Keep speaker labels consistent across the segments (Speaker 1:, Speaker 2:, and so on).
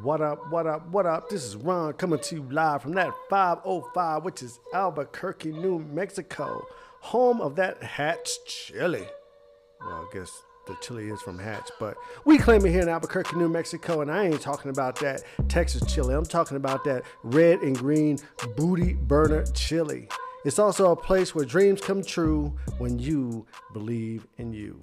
Speaker 1: What up, what up, what up? This is Ron coming to you live from that 505, which is Albuquerque, New Mexico, home of that Hatch chili. Well, I guess the chili is from Hatch, but we claim it here in Albuquerque, New Mexico, and I ain't talking about that Texas chili. I'm talking about that red and green booty burner chili. It's also a place where dreams come true when you believe in you.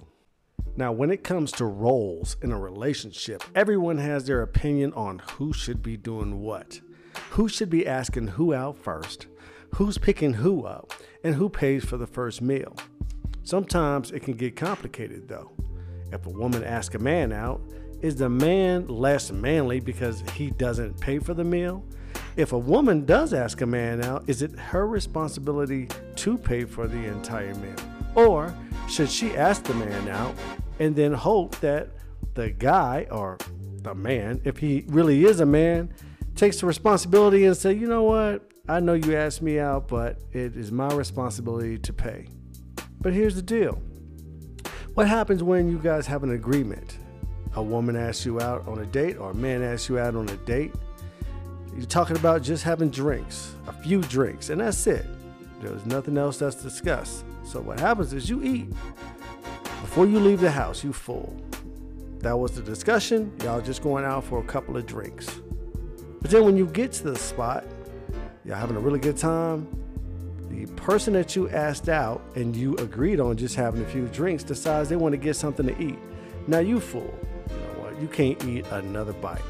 Speaker 1: Now, when it comes to roles in a relationship, everyone has their opinion on who should be doing what. Who should be asking who out first, who's picking who up, and who pays for the first meal. Sometimes it can get complicated though. If a woman asks a man out, is the man less manly because he doesn't pay for the meal? If a woman does ask a man out, is it her responsibility to pay for the entire meal? Or should she ask the man out and then hope that the guy or the man, if he really is a man, takes the responsibility and say, you know what? I know you asked me out, but it is my responsibility to pay. But here's the deal. What happens when you guys have an agreement? A woman asks you out on a date or a man asks you out on a date you're talking about just having drinks, a few drinks, and that's it. There's nothing else that's discussed. So what happens is you eat. Before you leave the house, you full. That was the discussion. Y'all just going out for a couple of drinks. But then when you get to the spot, y'all having a really good time. The person that you asked out and you agreed on just having a few drinks decides they want to get something to eat. Now you full. You know what? You can't eat another bite.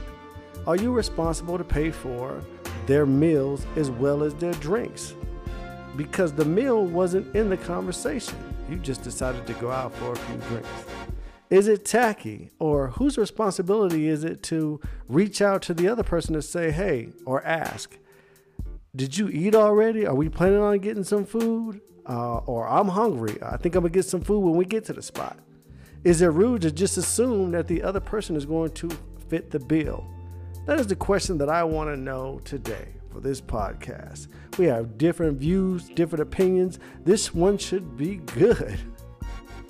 Speaker 1: Are you responsible to pay for their meals as well as their drinks? Because the meal wasn't in the conversation. You just decided to go out for a few drinks. Is it tacky? Or whose responsibility is it to reach out to the other person to say, hey, or ask, did you eat already? Are we planning on getting some food? Uh, or I'm hungry. I think I'm gonna get some food when we get to the spot. Is it rude to just assume that the other person is going to fit the bill? That is the question that I want to know today for this podcast. We have different views, different opinions. This one should be good.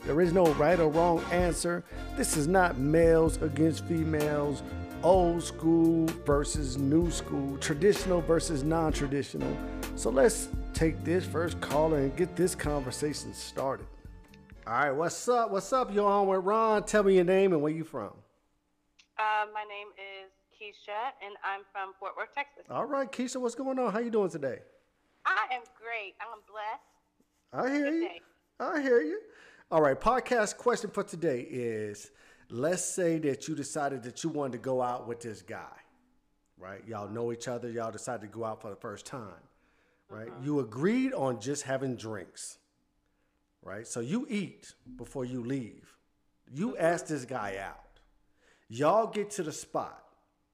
Speaker 1: There is no right or wrong answer. This is not males against females, old school versus new school, traditional versus non traditional. So let's take this first caller and get this conversation started. All right, what's up? What's up? You're on with Ron. Tell me your name and where you from.
Speaker 2: Uh, my name is Keisha, and I'm from Fort Worth, Texas.
Speaker 1: All right, Keisha, what's going on? How you doing today?
Speaker 2: I am great. I'm blessed.
Speaker 1: I hear you.
Speaker 2: day.
Speaker 1: I hear you. All right, podcast question for today is let's say that you decided that you wanted to go out with this guy, right? Y'all know each other, y'all decided to go out for the first time, right? Mm-hmm. You agreed on just having drinks, right? So you eat before you leave. You mm-hmm. ask this guy out. Y'all get to the spot,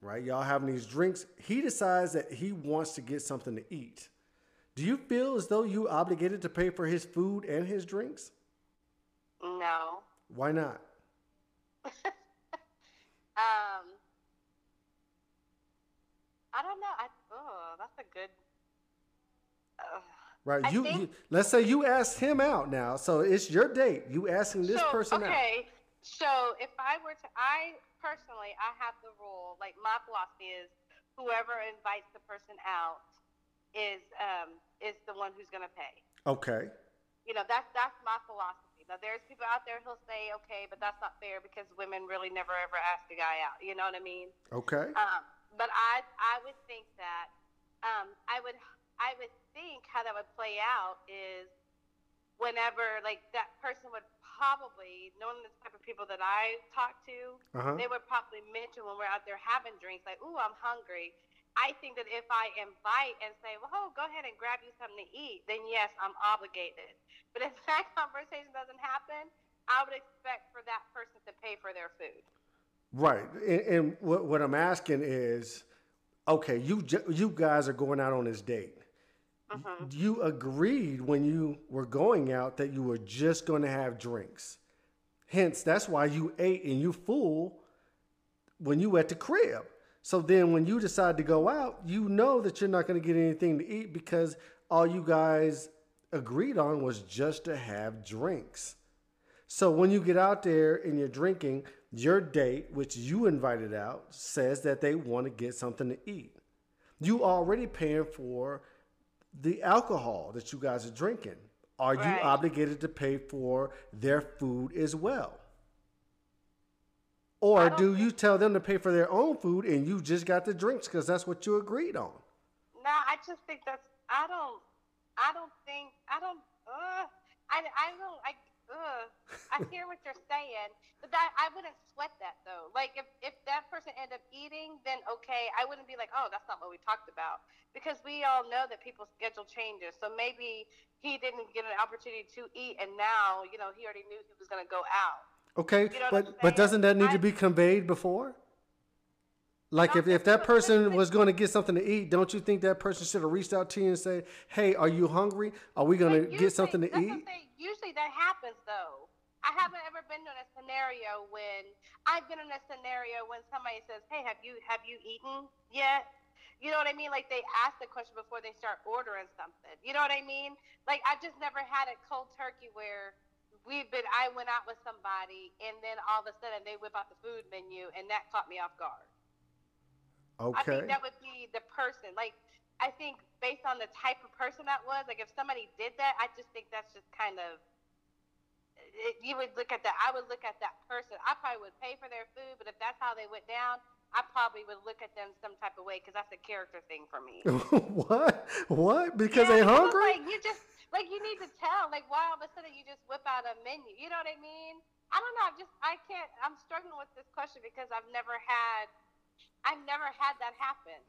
Speaker 1: right? Y'all having these drinks. He decides that he wants to get something to eat. Do you feel as though you obligated to pay for his food and his drinks?
Speaker 2: No.
Speaker 1: Why not?
Speaker 2: Um, I don't know. I oh, that's a good. Uh,
Speaker 1: Right. You,
Speaker 2: think-
Speaker 1: you let's say you asked him out now. So it's your date. You asking this
Speaker 2: so,
Speaker 1: person out.
Speaker 2: okay. So if I were to, I personally, I have the rule. Like my philosophy is, whoever invites the person out is um is the one who's going to pay.
Speaker 1: Okay.
Speaker 2: you know that's that's my philosophy now there's people out there who'll say okay but that's not fair because women really never ever ask a guy out you know what i mean
Speaker 1: Okay.
Speaker 2: um, but i i would think that um, i would i would think how that would play out is whenever like that person would probably knowing the type of people that i talk to
Speaker 1: Uh-huh.
Speaker 2: they would probably mention when we're out there having drinks like ooh i'm hungry I think that if I invite and say, well, oh, go ahead and grab you something to eat, then yes, I'm obligated. But if that conversation doesn't happen, I would expect for that person to pay for their food.
Speaker 1: Right. And, and what, what I'm asking is, okay, you you guys are going out on this date.
Speaker 2: Mhm.
Speaker 1: You agreed when you were going out that you were just going to have drinks. Hence, that's why you ate and you full when you at the crib. So then when you decide to go out, you know that you're not going to get anything to eat because all you guys agreed on was just to have drinks. So when you get out there and you're drinking, your date, which you invited out, says that they want to get something to eat. You already paying for the alcohol that you guys are drinking. Are you obligated to pay for their food as well? Or do you tell them to pay for their own food and you just got the drinks because that's what you agreed on?
Speaker 2: No, I just think that's. I don't. I don't think. I don't. Uh, I. I don't. I. Uh, I hear what you're saying, but that I wouldn't sweat that though. Like if if that person ended up eating, then okay, I wouldn't be like, oh, that's not what we talked about, because we all know that people's schedule changes. So maybe he didn't get an opportunity to eat, and now you know he already knew he was going to go out.
Speaker 1: Okay,
Speaker 2: You know
Speaker 1: but but doesn't that need to be conveyed before? Like if, if that person was going to get something to eat, don't you think that person should have reached out to you and say, "Hey, are you hungry? Are we going to get something to eat?"
Speaker 2: what I'm saying. Usually that happens though. I haven't ever been in a scenario when I've been in a scenario when somebody says, "Hey, have you have you eaten yet?" You know what I mean? Like they ask the question before they start ordering something. You know what I mean? Like I've just never had a cold turkey where we've been. I went out with somebody and then all of a sudden they whip out the food menu and that caught me off guard.
Speaker 1: Okay.
Speaker 2: I think that would be the person. Like, I think based on the type of person that was, like if somebody did that, I just think that's just kind of. It, you would look at that. I would look at that person. I probably would pay for their food, but if that's how they went down, I probably would look at them some type of way because that's a character thing for me.
Speaker 1: what? What? Because
Speaker 2: Yeah,
Speaker 1: they hungry?
Speaker 2: Like you just like you need to tell. Like why all of a sudden you just whip out a menu? You know what I mean? I don't know. I'm just I can't. I'm struggling with this question because I've never had. I've never had that happen.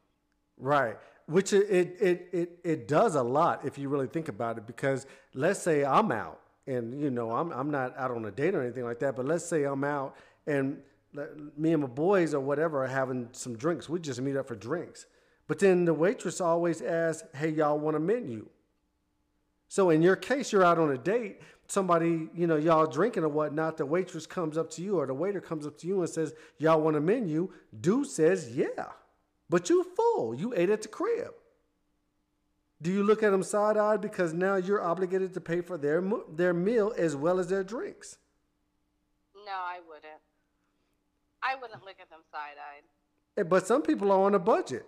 Speaker 1: Right. Which it, it, it, it, it does a lot if you really think about it. Because let's say I'm out and, you know, I'm, I'm not out on a date or anything like that, but let's say I'm out and me and my boys or whatever are having some drinks. We just meet up for drinks. But then the waitress always asks, hey, y'all want a menu? So in your case, you're out on a date. Somebody, you know, y'all drinking or whatnot. The waitress comes up to you, or the waiter comes up to you and says, "Y'all want a menu?" Dude says, "Yeah," but you full. You ate at the crib. Do you look at them side eyed because now you're obligated to pay for their their meal as well as their drinks?
Speaker 2: No, I wouldn't. I wouldn't look at them side eyed.
Speaker 1: Eh, But some people are on a budget.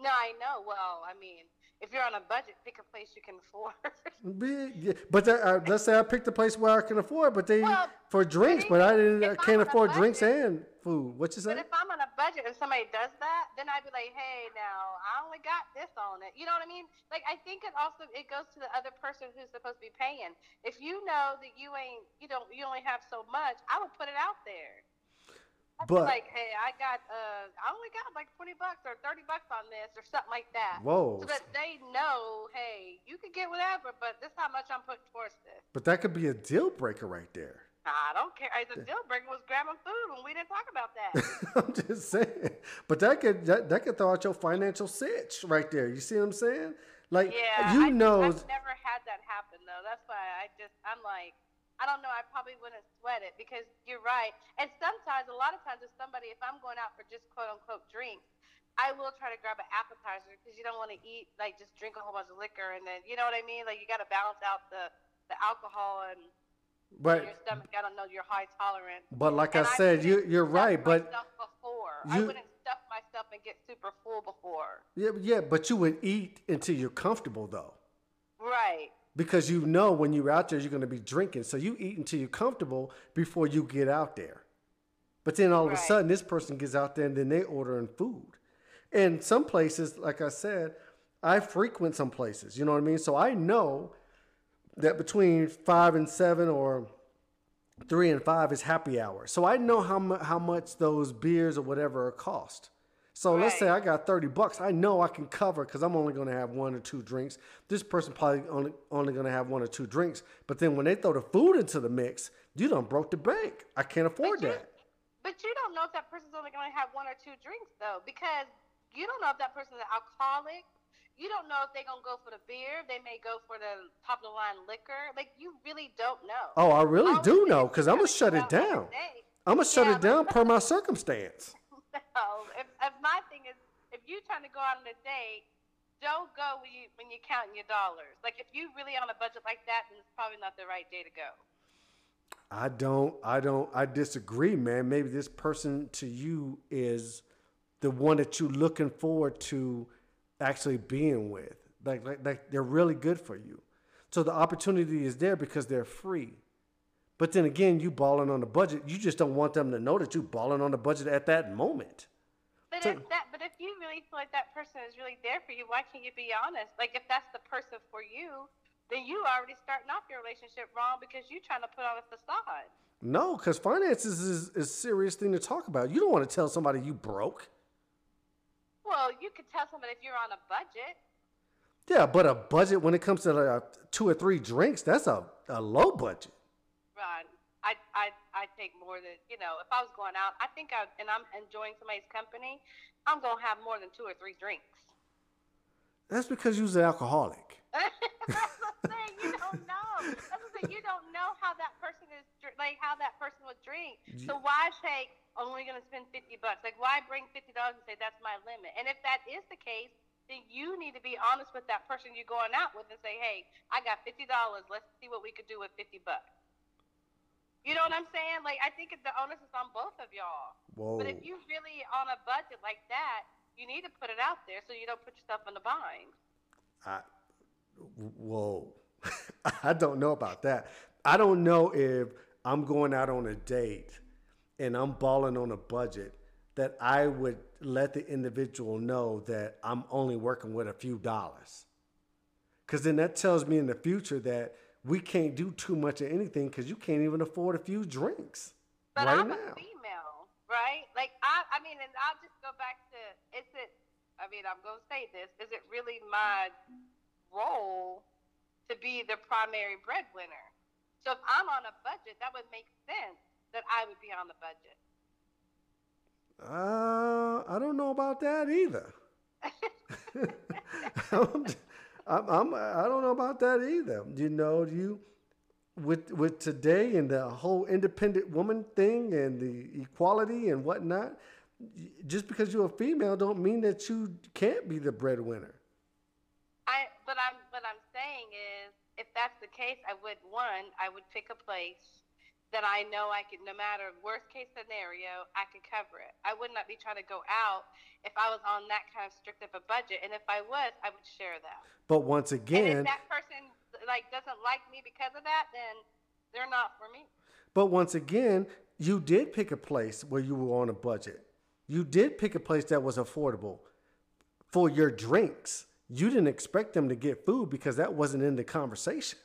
Speaker 2: No, I know. Well, I mean, if you're on a budget, pick a place you can afford.
Speaker 1: But that, uh, let's say I picked a place where I can afford, but they
Speaker 2: Well,
Speaker 1: for drinks,
Speaker 2: but
Speaker 1: I didn't. I can't afford drinks and food. What you say?
Speaker 2: But if I'm on a budget and somebody does that, then I'd be like, hey, now I only got this on it. You know what I mean? Like I think it also it goes to the other person who's supposed to be paying. If you know that you ain't, you don't, you only have so much, I would put it out there. I'd
Speaker 1: But-
Speaker 2: like, hey, I got, uh, I only got like twenty bucks or thirty bucks on this or something like that.
Speaker 1: Whoa.
Speaker 2: So that they know, hey, you can get whatever, but this is how much I'm putting towards this.
Speaker 1: But that could be a deal breaker right there.
Speaker 2: I don't care. The deal breaker was grabbing food when we didn't talk about that.
Speaker 1: I'm just saying. But that could that, that could throw out your financial sitch right there. You see what I'm saying? Like
Speaker 2: Yeah,
Speaker 1: you
Speaker 2: I,
Speaker 1: know
Speaker 2: I've never had that happen though. That's why I just I'm like I don't know. I probably wouldn't sweat it because you're right. And sometimes, a lot of times, if somebody, if I'm going out for just quote unquote drinks, I will try to grab an appetizer because you don't want to eat like just drink a whole bunch of liquor and then you know what I mean. Like you got to balance out the the alcohol and
Speaker 1: but
Speaker 2: your stomach. I don't know your high tolerance.
Speaker 1: but like I said, you you're right, but
Speaker 2: before I wouldn't stuff myself and get super full before.
Speaker 1: yeah, yeah, but you would eat until you're comfortable though.
Speaker 2: Right.
Speaker 1: Because you know when you're out there you're gonna be drinking. So you eat until you're comfortable before you get out there. But then all of a sudden this person gets out there and then they're ordering food. And some places, like I said, I frequent some places, you know what I mean? So I know that between five and seven or three and five is happy hour. So I know how, mu- how much those beers or whatever are cost. So let's say I got 30 bucks. I know I can cover because I'm only going to have one or two drinks. This person probably only, only going to have one or two drinks. But then when they throw the food into the mix, you done broke the bank. I can't afford
Speaker 2: you-
Speaker 1: that.
Speaker 2: But you don't know if that person's only going to have one or two drinks, though, because you don't know if that person's an alcoholic. You don't know if they're going to go for the beer. They may go for the top of the line liquor. Like, you really don't know.
Speaker 1: Oh, I really
Speaker 2: All
Speaker 1: do know because I'm going to shut it
Speaker 2: out on a
Speaker 1: down. I'm going to shut
Speaker 2: Yeah,
Speaker 1: it down per my circumstance.
Speaker 2: So, if, if my thing is, if you're trying to go out on a date, don't go when you when you're counting your dollars. Like, if you really on a budget like that, then it's probably not the right day to go.
Speaker 1: I don't, I don't, I disagree, man. Maybe this person to you is the one that you're looking forward to actually being with. Like, like, like they're really good for you. So the opportunity is there because they're free. But then again, you balling on the budget. You just don't want them to know that you balling on the budget at that moment.
Speaker 2: But so, if that, but if you really feel like that person is really there for you, why can't you be honest? Like if that's the person for you, then you already starting off your relationship wrong because you're trying to put on a facade.
Speaker 1: No, because finances is, is a serious thing to talk about. You don't want to tell somebody you broke.
Speaker 2: Well, you could tell somebody if you're on a budget.
Speaker 1: Yeah, but a budget when it comes to like two or three drinks, that's a, a low budget.
Speaker 2: Ron, I, I, I take more than, you know, if I was going out, I think I, and I'm enjoying somebody's company, I'm going to have more than two or three drinks.
Speaker 1: That's because you're an alcoholic.
Speaker 2: That's the thing. You don't know. That's the thing. You don't know how that person is like how that person would drink. So why say I'm only going to spend fifty bucks? Like why bring fifty dollars and say that's my limit? And if that is the case, then you need to be honest with that person you're going out with and say, hey, I got fifty dollars. Let's see what we could do with fifty bucks. You know what I'm saying? Like I think the onus is on both of y'all. Whoa. But if you really on a budget like that, you need to put it out there so you don't put yourself in the bind.
Speaker 1: I whoa. I don't know about that. I don't know if I'm going out on a date and I'm balling on a budget that I would let the individual know that I'm only working with a few dollars. Because then that tells me in the future that we can't do too much of anything because you can't even afford a few drinks
Speaker 2: but right I'm now. A female, right? Like I, I mean, and I'll just go back to is it? I mean, I'm gonna say this: is it really my role to be the primary breadwinner. So if I'm on a budget, that would make sense that I would be on the budget.
Speaker 1: Uh, I don't know about that either. I'm, I'm, I'm, don't know about that either. You know, you with with today and the whole independent woman thing and the equality and whatnot. Just because you're a female, don't mean that you can't be the breadwinner.
Speaker 2: I, but I'm, what I'm saying is, if that's the case, I would one, I would pick a place that I know I could, no matter worst case scenario, I could cover it. I would not be trying to go out if I was on that kind of strict of a budget, and if I was, I would share that.
Speaker 1: But once again,
Speaker 2: and if that person like doesn't like me because of that, then they're not for me.
Speaker 1: But once again, you did pick a place where you were on a budget. You did pick a place that was affordable for your drinks you didn't expect them to get food because that wasn't in the conversation.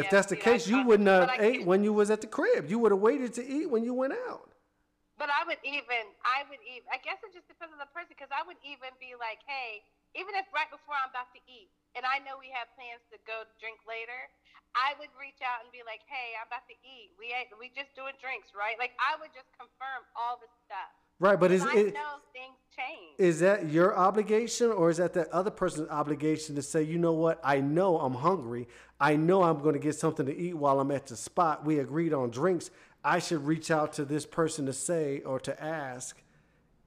Speaker 1: If yeah, that's the case, you wouldn't have ate when you was at the crib. You would have waited to eat when you went out.
Speaker 2: But I would even, I would even, I guess it just depends on the person because I would even be like, hey, even if right before I'm about to eat and I know we have plans to go drink later, I would reach out and be like, hey, I'm about to eat. We ate, we just doing drinks, right? Like I would just confirm all the stuff.
Speaker 1: Right, but is
Speaker 2: it, things change.
Speaker 1: Is that your obligation or is that the other person's obligation to say, you know what, I know I'm hungry. I know I'm going to get something to eat while I'm at the spot. We agreed on drinks. I should reach out to this person to say or to ask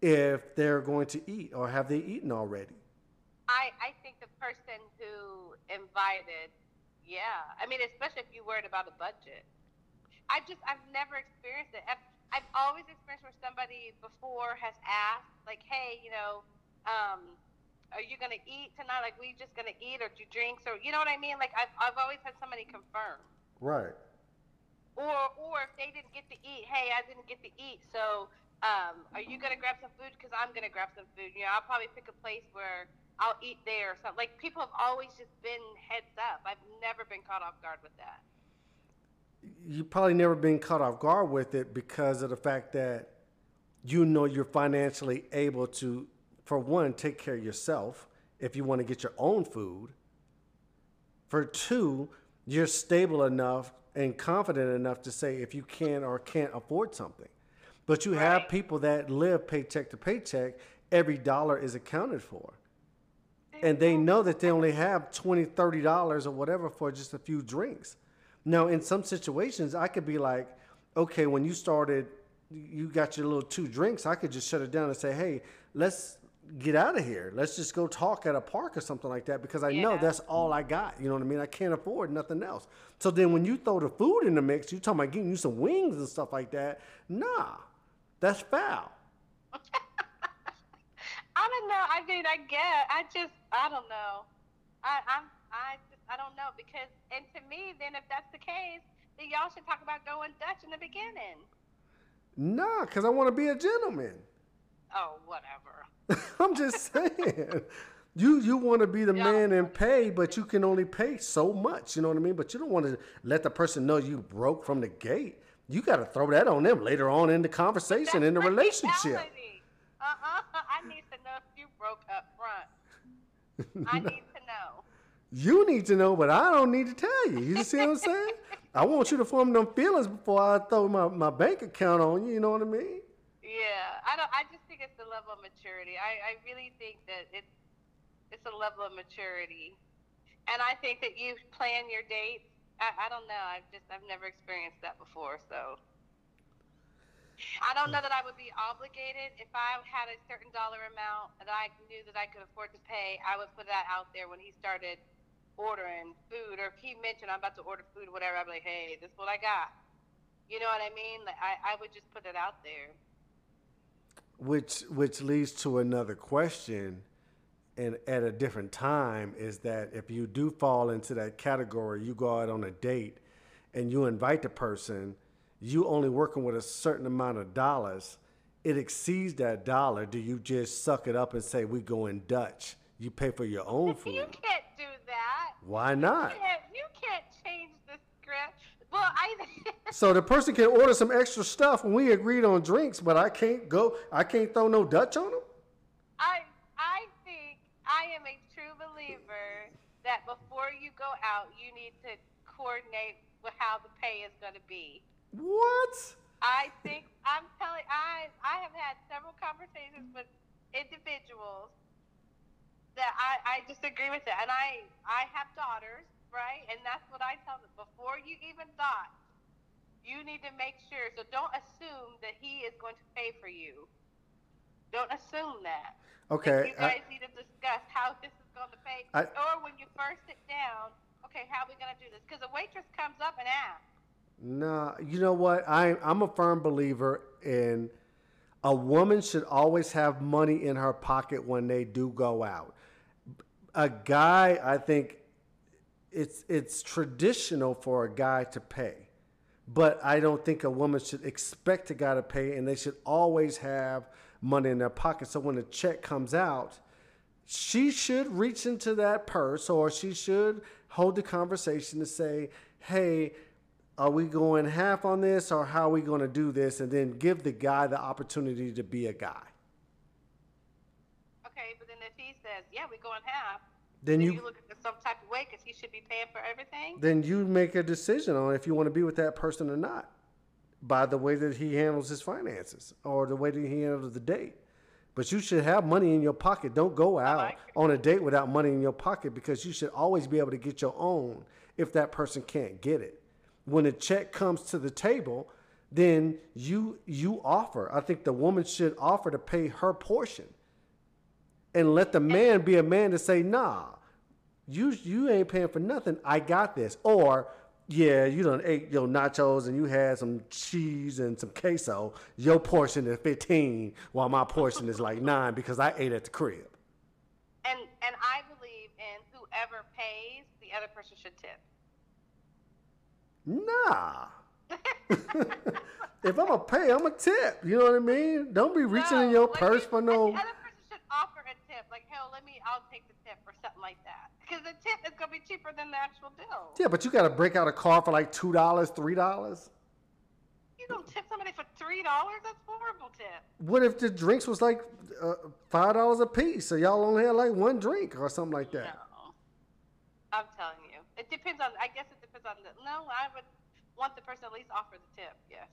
Speaker 1: if they're going to eat or have they eaten already.
Speaker 2: I, I think the person who invited, yeah. I mean, especially if you worried about a budget. I just, I've never experienced it. I've, I've always experienced where somebody before has asked, like, hey, you know, um, are you gonna eat tonight? Like, we just gonna eat or do drinks or you know what I mean? Like, I've I've always had somebody confirm.
Speaker 1: Right.
Speaker 2: Or or if they didn't get to eat, hey, I didn't get to eat, so um, are you gonna grab some food? Because I'm gonna grab some food. You know, I'll probably pick a place where I'll eat there or something. Like people have always just been heads up. I've never been caught off guard with that
Speaker 1: you probably never been caught off guard with it because of the fact that you know you're financially able to, for one, take care of yourself if you want to get your own food. For two, you're stable enough and confident enough to say if you can or can't afford something. But you have people that live paycheck to paycheck, every dollar is accounted for. And they know that they only have 20 $30 or whatever for just a few drinks. Now, in some situations, I could be like, okay, when you started, you got your little two drinks. I could just shut it down and say, hey, let's get out of here. Let's just go talk at a park or something like that because I know that's all I got. You know what I mean? I can't afford nothing else. So then when you throw the food in the mix, you talking about getting you some wings and stuff like that. Nah, that's foul.
Speaker 2: I don't know. I mean, I get. I just, I don't know. I, I'm, I I don't know because, and to me, then if that's the case, then y'all should talk about going Dutch in the beginning.
Speaker 1: Nah, because I want to be a gentleman.
Speaker 2: Oh, whatever.
Speaker 1: I'm just saying. You you want to be the man and pay, but you can only pay so much. You know what I mean? But you don't want to let the person know you broke from the gate. You got to throw that on them later on in the conversation, in the
Speaker 2: That's
Speaker 1: relationship.
Speaker 2: Uh-uh. I need to know if you broke up front. I need.
Speaker 1: You need to know, but I don't need to tell you. You see what I'm saying? I want you to form them feelings before I throw my, my bank account on you. You know what I mean?
Speaker 2: Yeah, I don't. I just think it's the level of maturity. I, I really think that it's it's a level of maturity, and I think that you plan your dates. I, I don't know. I've just I've never experienced that before, so I don't know that I would be obligated if I had a certain dollar amount that I knew that I could afford to pay. I would put that out there when he started ordering food, or if he mentioned I'm about to order food, whatever. I'd be like, hey, this is what I got. You know what I mean? Like I, I would just put it out there.
Speaker 1: Which which leads to another question, and at a different time is that if you do fall into that category, you go out on a date, and you invite the person, you only working with a certain amount of dollars. It exceeds that dollar. Do you just suck it up and say we going Dutch? You pay for your own
Speaker 2: You
Speaker 1: food.
Speaker 2: do that.
Speaker 1: Why not?
Speaker 2: You can't, you can't change the script. Well, I.
Speaker 1: So the person can order some extra stuff when we agreed on drinks, but I can't go. I can't throw no Dutch on them.
Speaker 2: I I think I am a true believer that before you go out, you need to coordinate with how the pay is going to be.
Speaker 1: What?
Speaker 2: I think I'm telling I I have had several conversations with individuals that I, I disagree with it. And I I have daughters, right? And that's what I tell them. Before you even thought, you need to make sure. So don't assume that he is going to pay for you. Don't assume that.
Speaker 1: Okay.
Speaker 2: You
Speaker 1: I-
Speaker 2: guys need to discuss how this is going to pay.
Speaker 1: I-
Speaker 2: or when you first sit down, okay, how are we going to do this? Because a waitress comes up and asks.
Speaker 1: Nah, you know what? I I'm a firm believer in a woman should always have money in her pocket when they do go out. A guy, I think it's it's traditional for a guy to pay. But I don't think a woman should expect a guy to pay and they should always have money in their pocket. So when the check comes out, she should reach into that purse or she should hold the conversation to say, hey, are we going half on this or how are we going to do this? And then give the guy the opportunity to be a guy.
Speaker 2: Okay, but then if he says, yeah, we're going half,
Speaker 1: Then
Speaker 2: then
Speaker 1: you
Speaker 2: you look at some type of way because he should be paying for everything.
Speaker 1: then you make a decision on if you want to be with that person or not by the way that he handles his finances or the way that he handles the date. But you should have money in your pocket. Don't go out
Speaker 2: like
Speaker 1: on a date without money in your pocket because you should always be able to get your own if that person can't get it. When a check comes to the table, then you you offer. I think the woman should offer to pay her portion. And let the man be a man to say, nah, you you ain't paying for nothing. I got this. Or yeah, you done ate your nachos and you had some cheese and some queso. Your portion is fifteen, while my portion is like nine because I ate at the crib.
Speaker 2: And and I believe in whoever pays, the other person should tip.
Speaker 1: Nah. if I'm a pay, I'm a tip. You know what I mean? Don't be reaching in your purse
Speaker 2: you-
Speaker 1: for no.
Speaker 2: other person should offer a tip, like, hell, let me, I'll take the tip or something like that. Because the tip is gonna be cheaper than the actual bill.
Speaker 1: Yeah, but you got to break out a car for like two dollars, three dollars.
Speaker 2: You don't tip somebody for three dollars? That's horrible tip.
Speaker 1: What if the drinks was like uh, five dollars a piece, so y'all only had like one drink or something like that?
Speaker 2: No. I'm telling you. It depends on, I guess it depends on the, no, I would want the person at least offer the tip, yes.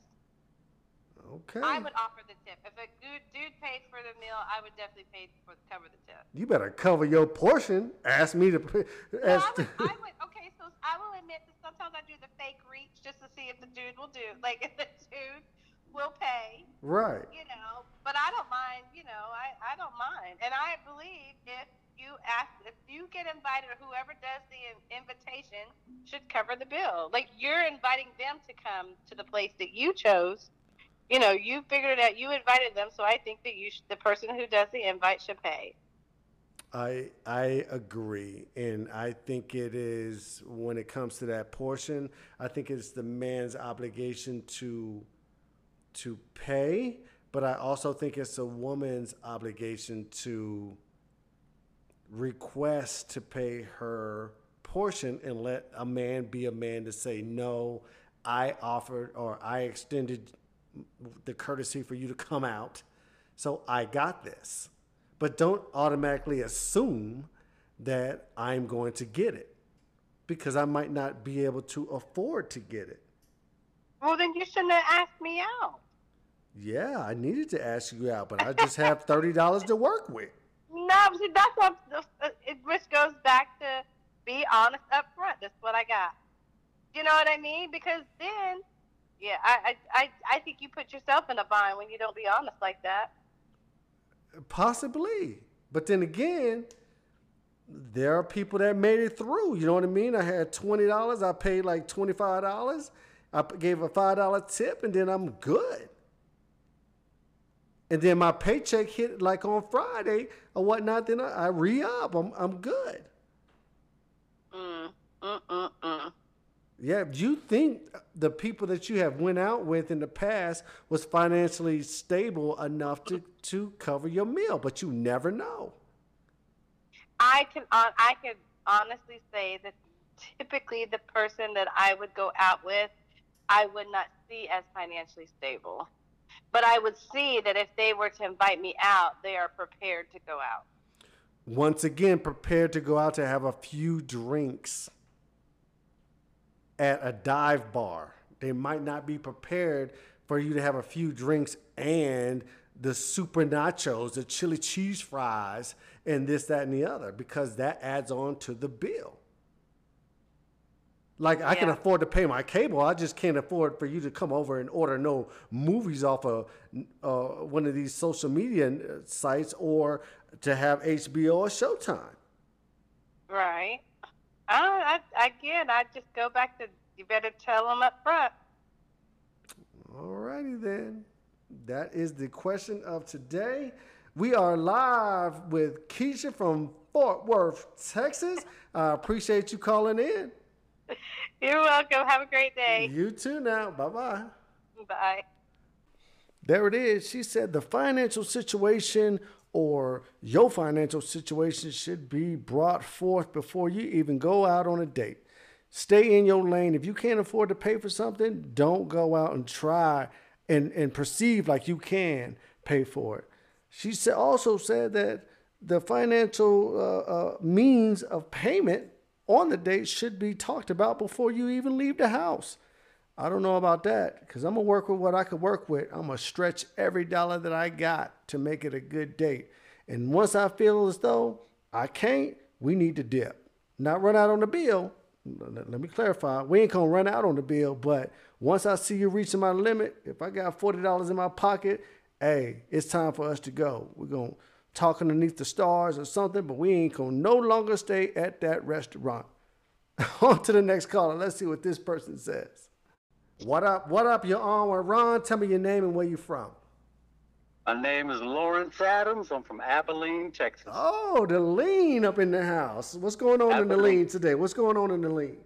Speaker 1: Okay.
Speaker 2: I would offer the tip. If a good dude paid for the meal, I would definitely pay for cover the tip.
Speaker 1: You better cover your portion. Ask me to. pay-
Speaker 2: No, I would, I would, okay, so I will admit that sometimes I do the fake reach just to see if the dude will do, like if the dude will pay,
Speaker 1: right.
Speaker 2: you know. But I don't mind mind, you know, I, I don't mind. And I believe if you ask, if you get invited, or whoever does the invitation should cover the bill. Like you're inviting them to come to the place that you chose. You know, you figured it out. You invited them, so I think that you, the person who does the invite, should pay.
Speaker 1: I I agree, and I think it is when it comes to that portion. I think it's the man's obligation to to pay, but I also think it's a woman's obligation to request to pay her portion and let a man be a man to say no. I offered or I extended the courtesy for you to come out, so I got this but don't automatically assume that I'm going to get it because I might not be able to afford to get it.
Speaker 2: Well, then you shouldn't have asked me out.
Speaker 1: Yeah, I needed to ask you out, but I just have thirty dollars to work with.
Speaker 2: No, see, that's what it. Which goes back to be honest up front. That's what I got. You know what I mean? Because then, yeah, I, I, I think you put yourself in a bind when you don't be honest like that.
Speaker 1: Possibly. But then again, there are people that made it through. You know what I mean? I had twenty dollars. I paid like twenty five dollars. I gave a five dollar tip, and then I'm good. And then my paycheck hit like on Friday or whatnot. Then I, I re up. I'm I'm good. Mm, mm, mm, mm. Yeah, you think the people that you have went out with in the past was financially stable enough to, to cover your meal, but you never know.
Speaker 2: I can uh, I can honestly say that typically the person that I would go out with, I would not see as financially stable. But I would see that if they were to invite me out, they are prepared to go out.
Speaker 1: Once again, prepared to go out to have a few drinks at a dive bar. They might not be prepared for you to have a few drinks and the super nachos, the chili cheese fries, and this, that, and the other, because that adds on to the bill. Like yeah. I can afford to pay my cable, I just can't afford for you to come over and order no movies off of uh, one of these social media sites or to have HBO or Showtime.
Speaker 2: Right. I, I, again, I just go back to you better tell them up front.
Speaker 1: All righty then. That is the question of today. We are live with Keisha from Fort Worth, Texas. I appreciate you calling in.
Speaker 2: You're welcome. Have a great day.
Speaker 1: You too now. Bye bye.
Speaker 2: Bye.
Speaker 1: There it is. She said the financial situation or your financial situation should be brought forth before you even go out on a date. Stay in your lane. If you can't afford to pay for something, don't go out and try and, and perceive like you can pay for it. She said, also said that the financial uh, uh, means of payment on the date should be talked about before you even leave the house. I don't know about that because I'm gonna work with what I can work with. I'm gonna stretch every dollar that I got to make it a good date. And once I feel as though I can't, we need to dip. Not run out on the bill. Let me clarify. We ain't gonna run out on the bill, but once I see you reaching my limit, if I got forty dollars in my pocket, hey, it's time for us to go. We're gonna talk underneath the stars or something, but we ain't gonna no longer stay at that restaurant. on to the next caller. Let's see what this person says. What up? What up? You're on with Ron. Tell me your name and where you're from.
Speaker 3: My name is Lawrence Adams. I'm from Abilene, Texas.
Speaker 1: Oh, the lean up in the house. What's going on Abilene. in the lean today? What's going on in the lean?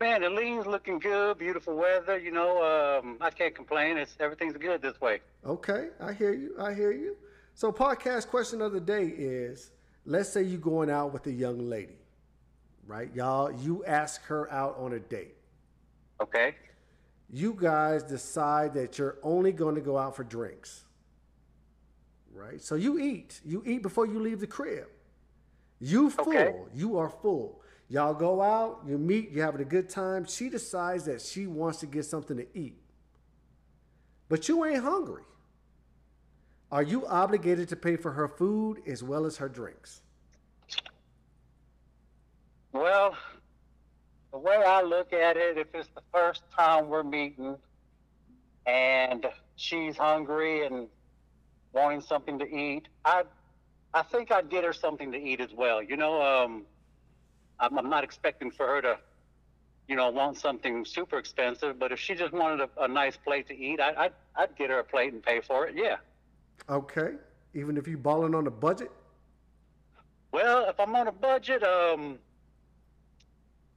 Speaker 3: Man, the lean's looking good. Beautiful weather. You know, um, I can't complain. It's everything's good this way.
Speaker 1: Okay, I hear you. I hear you. So, podcast question of the day is: Let's say you're going out with a young lady, right? Y'all, you ask her out on a date.
Speaker 3: Okay
Speaker 1: you guys decide that you're only going to go out for drinks. Right? So you eat. You eat before you leave the crib. You full. Okay. You are full. Y'all go out, you meet, you're having a good time. She decides that she wants to get something to eat. But you ain't hungry. Are you obligated to pay for her food as well as her drinks?
Speaker 3: Well, the way I look at it, if it's the first time we're meeting and she's hungry and wanting something to eat, I I think I'd get her something to eat as well. You know, um, I'm, I'm not expecting for her to, you know, want something super expensive, but if she just wanted a, a nice plate to eat, I, I'd I'd get her a plate and pay for it. Yeah.
Speaker 1: Okay. Even if you're balling on a budget.
Speaker 3: Well, if I'm on a budget, um,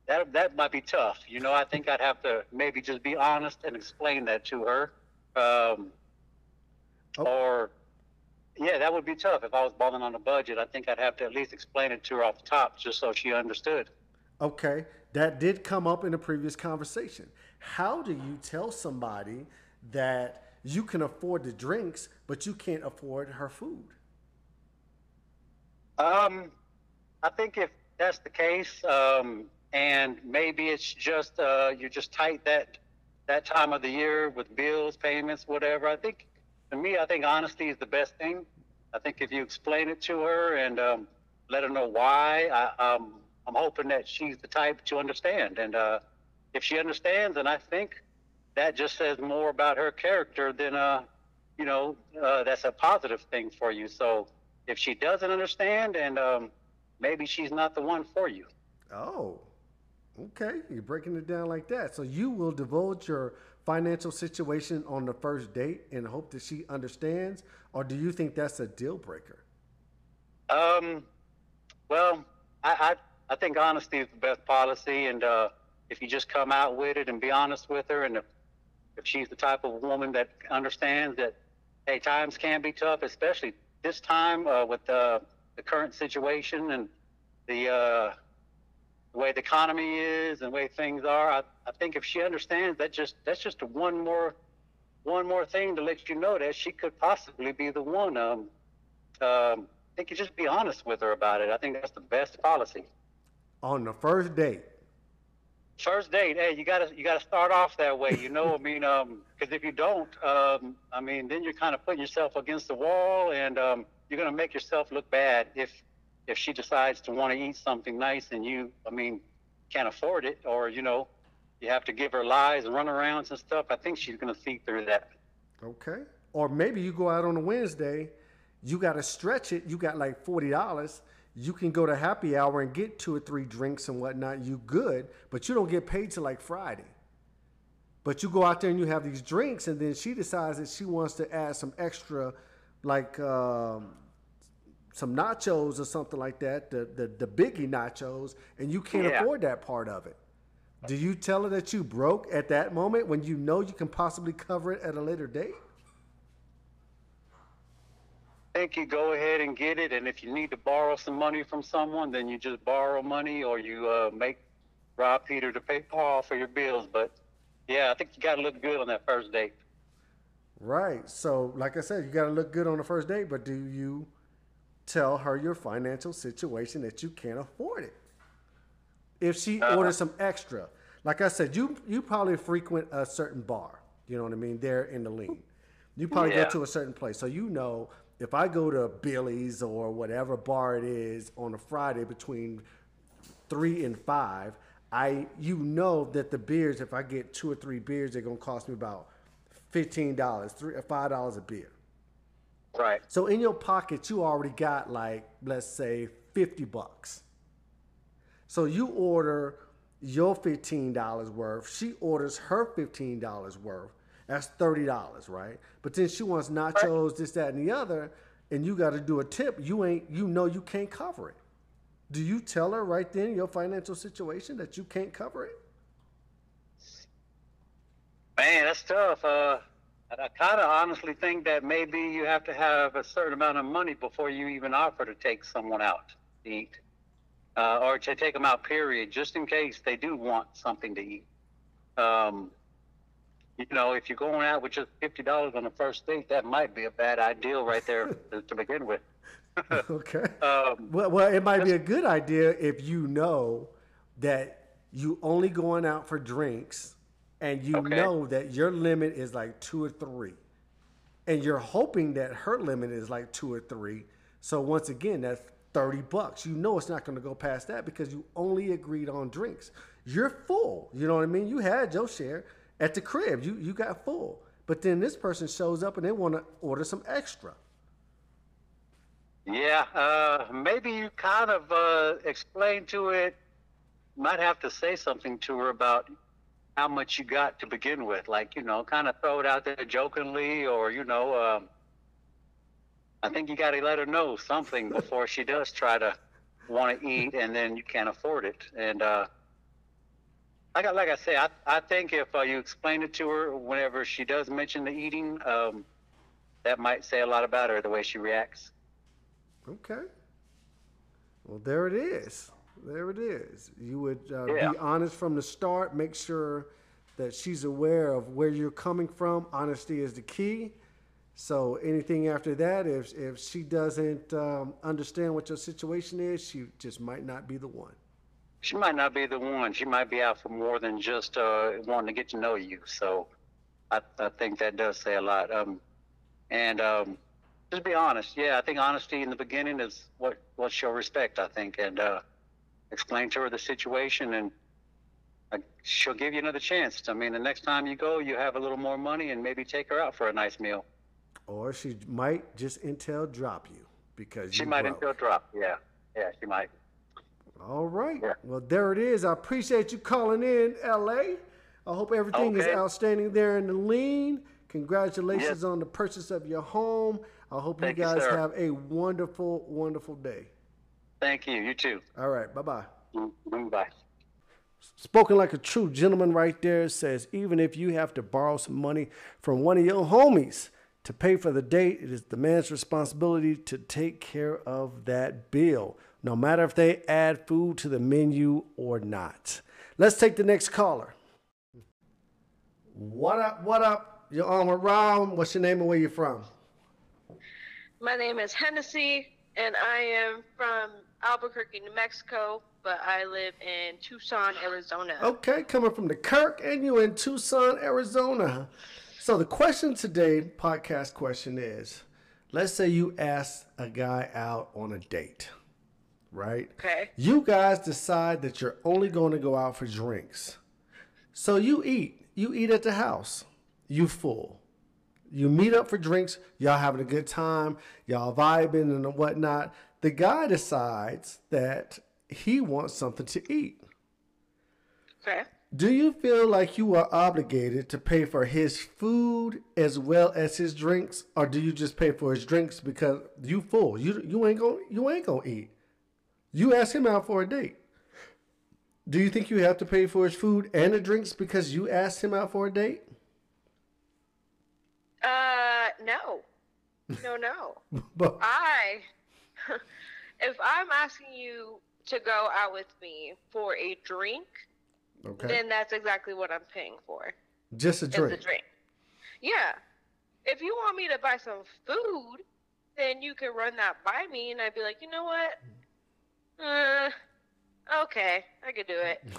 Speaker 3: that that might be tough. You know, I think I'd have to maybe just be honest and explain that to her. Um,
Speaker 1: Oh.
Speaker 3: Or, yeah, that would be tough if I was balling on a budget. I think I'd have to at least explain it to her off the top, just so she understood.
Speaker 1: Okay, that did come up in a previous conversation. How do you tell somebody that you can afford the drinks, but you can't afford her food?
Speaker 3: Um, I think if that's the case, um, and maybe it's just uh, you're just tight that that time of the year with bills, payments, whatever. I think to me, I think honesty is the best thing. I think if you explain it to her and um, let her know why, I, um, I'm hoping that she's the type to understand. And uh, if she understands, then I think that just says more about her character than uh, you know, uh, that's a positive thing for you. So if she doesn't understand, and um, maybe she's not the one for you.
Speaker 1: Oh, okay. You're breaking it down like that. So you will divulge your financial situation on the first date and hope that she understands, or do you think that's a deal breaker?
Speaker 3: Um, well, I, I I think honesty is the best policy, and uh, if you just come out with it and be honest with her, and if if she's the type of woman that understands that, hey, times can be tough, especially this time uh, with uh, the current situation and the uh, the way the economy is and the way things are. I, I think if she understands that, just that's just one more one more thing to let you know that she could possibly be the one. Um, um, I think you just be honest with her about it. I think that's the best policy.
Speaker 1: On the first date.
Speaker 3: First date, hey, you gotta you gotta start off that way, you know. I mean, um, because if you don't, um, I mean, then you're kind of putting yourself against the wall, and um, you're gonna make yourself look bad if if she decides to want to eat something nice and you, I mean, can't afford it, or you know, you have to give her lies and runarounds and stuff. I think she's gonna see through that.
Speaker 1: Okay. Or maybe you go out on a Wednesday, you got to stretch it. You got like $40. You can go to happy hour and get two or three drinks and whatnot. You good, but you don't get paid till like Friday. But you go out there and you have these drinks, and then she decides that she wants to add some extra, like um, some nachos or something like that, the, the, the biggie nachos, and you can't
Speaker 3: Yeah.
Speaker 1: afford that part of it. Do you tell her that you broke at that moment when you know you can possibly cover it at a later date?
Speaker 3: I think you go ahead and get it, and if you need to borrow some money from someone, then you just borrow money, or you uh, make Rob Peter to pay Paul for your bills. But yeah, I think you got to look good on that first date.
Speaker 1: Right. So, like I said, you got to look good on the first date, but do you tell her your financial situation that you can't afford it? If she
Speaker 3: Uh-huh.
Speaker 1: orders some extra, like I said, you you probably frequent a certain bar. You know what I mean? There in the lean, you probably
Speaker 3: Yeah.
Speaker 1: go to a certain place, so you know if I go to Billy's or whatever bar it is on a Friday between three and five, I you know that the beers, if I get two or three beers, they're gonna cost me about fifteen dollars, three or five dollars a beer.
Speaker 3: Right.
Speaker 1: So in your pocket, you already got like let's say fifty bucks. So you order your fifteen dollars worth. She orders her fifteen dollars worth. That's thirty dollars, right? But then she wants nachos, this, that, and the other, and you got to do a tip. You ain't, you know, you can't cover it. Do you tell her right then your financial situation that you can't cover it?
Speaker 3: Man, that's tough. Uh, I, kind of honestly think that maybe you have to have a certain amount of money before you even offer to take someone out to eat, uh, or to take them out. Period, just in case they do want something to eat. Um, you know, if you're going out with just fifty dollars on the first date, that might be a bad idea right there to, to begin with.
Speaker 1: okay.
Speaker 3: Um,
Speaker 1: Well, well, it might be a good idea if you know that you only going out for drinks, and you
Speaker 3: Okay.
Speaker 1: know that your limit is like two or three, and you're hoping that her limit is like two or three. So once again, that's thirty bucks. You know it's not going to go past that because you only agreed on drinks. You're full. You know what I mean? You had your share at the crib. You you got full, but then this person shows up and they want to order some extra.
Speaker 3: Yeah, uh, maybe you kind of uh, explain to it. Might have to say something to her about how much you got to begin with. Like, you know, kind of throw it out there jokingly, or, you know, um, I think you got to let her know something before she does try to want to eat and then you can't afford it. And, uh, I- like I say, I, I think if uh, you explain it to her whenever she does mention the eating, um, that might say a lot about her, the way she reacts.
Speaker 1: Okay. Well, there it is. There it is. You would uh,
Speaker 3: Yeah.
Speaker 1: be honest from the start. Make sure that she's aware of where you're coming from. Honesty is the key. So anything after that, if if she doesn't um, understand what your situation is, she just might not be the one.
Speaker 3: she might not be the one. She might be out for more than just uh, wanting to get to know you. So I, I think that does say a lot. Um, and um, just be honest. Yeah, I think honesty in the beginning is what what she'll respect. I think, and uh, explain to her the situation, and uh, she'll give you another chance. I mean, the next time you go, you have a little more money, and maybe take her out for a nice meal.
Speaker 1: Or she might just intel drop you because
Speaker 3: She
Speaker 1: you
Speaker 3: might
Speaker 1: broke.
Speaker 3: until drop. Yeah, yeah, she might.
Speaker 1: All right.
Speaker 3: Yeah.
Speaker 1: Well, there it is. I appreciate you calling in, LA. I hope everything is outstanding there in the lean. Congratulations on the purchase of your home. I hope
Speaker 3: Thank
Speaker 1: you
Speaker 3: you,
Speaker 1: guys
Speaker 3: sir.
Speaker 1: have a wonderful, wonderful day.
Speaker 3: Thank you. You too.
Speaker 1: All right. Bye bye.
Speaker 3: Mm, Bye.
Speaker 1: Spoken like a true gentleman right there says even if you have to borrow some money from one of your homies to pay for the date, it is the man's responsibility to take care of that bill, no matter if they add food to the menu or not. Let's take the next caller. What up? What up? You're on with Rob. What's your name and where you from?
Speaker 2: My name is Hennessy, and I am from Albuquerque, New Mexico, but I live in Tucson, Arizona.
Speaker 1: Okay, coming from the Kirk, and you in Tucson, Arizona. So the question today, podcast question is: Let's say you ask a guy out on a date, right?
Speaker 2: Okay.
Speaker 1: You guys decide that you're only going to go out for drinks. So you eat. You eat at the house. You full. You meet up for drinks. Y'all having a good time. Y'all vibing and whatnot. The guy decides that he wants something to eat.
Speaker 2: Okay.
Speaker 1: Do you feel like you are obligated to pay for his food as well as his drinks, or do you just pay for his drinks because you full? You you ain't gonna you ain't gonna eat. You ask him out for a date. Do you think you have to pay for his food and the drinks because you asked him out for a date?
Speaker 2: Uh, no. No, no.
Speaker 1: But
Speaker 2: I, if I'm asking you to go out with me for a drink,
Speaker 1: okay,
Speaker 2: then that's exactly what I'm paying for.
Speaker 1: just a drink.
Speaker 2: the drink. Yeah. If you want me to buy some food, then you can run that by me, and I'd be like, you know what? Uh, okay, I could do it.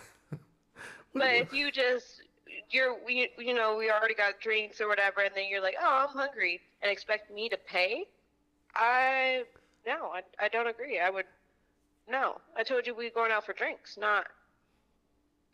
Speaker 2: But if you just you're we you know we already got drinks or whatever, and then you're like, oh, I'm hungry, and expect me to pay, I no, I, I don't agree. I would no. I told you we going out for drinks, not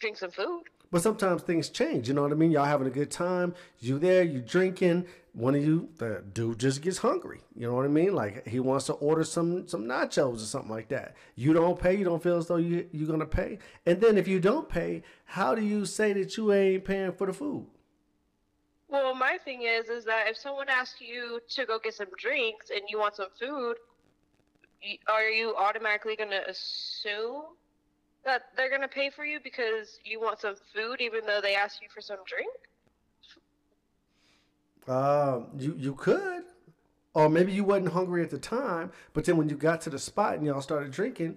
Speaker 2: drinks and food.
Speaker 1: But sometimes things change. You know what I mean? Y'all having a good time. You there, you drinking. One of you, the dude just gets hungry. You know what I mean? Like he wants to order some some nachos or something like that. You don't pay. You don't feel as though you you're gonna pay. And then if you don't pay, how do you say that you ain't paying for the food?
Speaker 2: Well, my thing is, is that if someone asks you to go get some drinks and you want some food, are you automatically going to assume that they're going to pay for you because you want some food, even though they ask you for some drink?
Speaker 1: Um, you you could, or maybe you wasn't hungry at the time, but then when you got to the spot and y'all started drinking,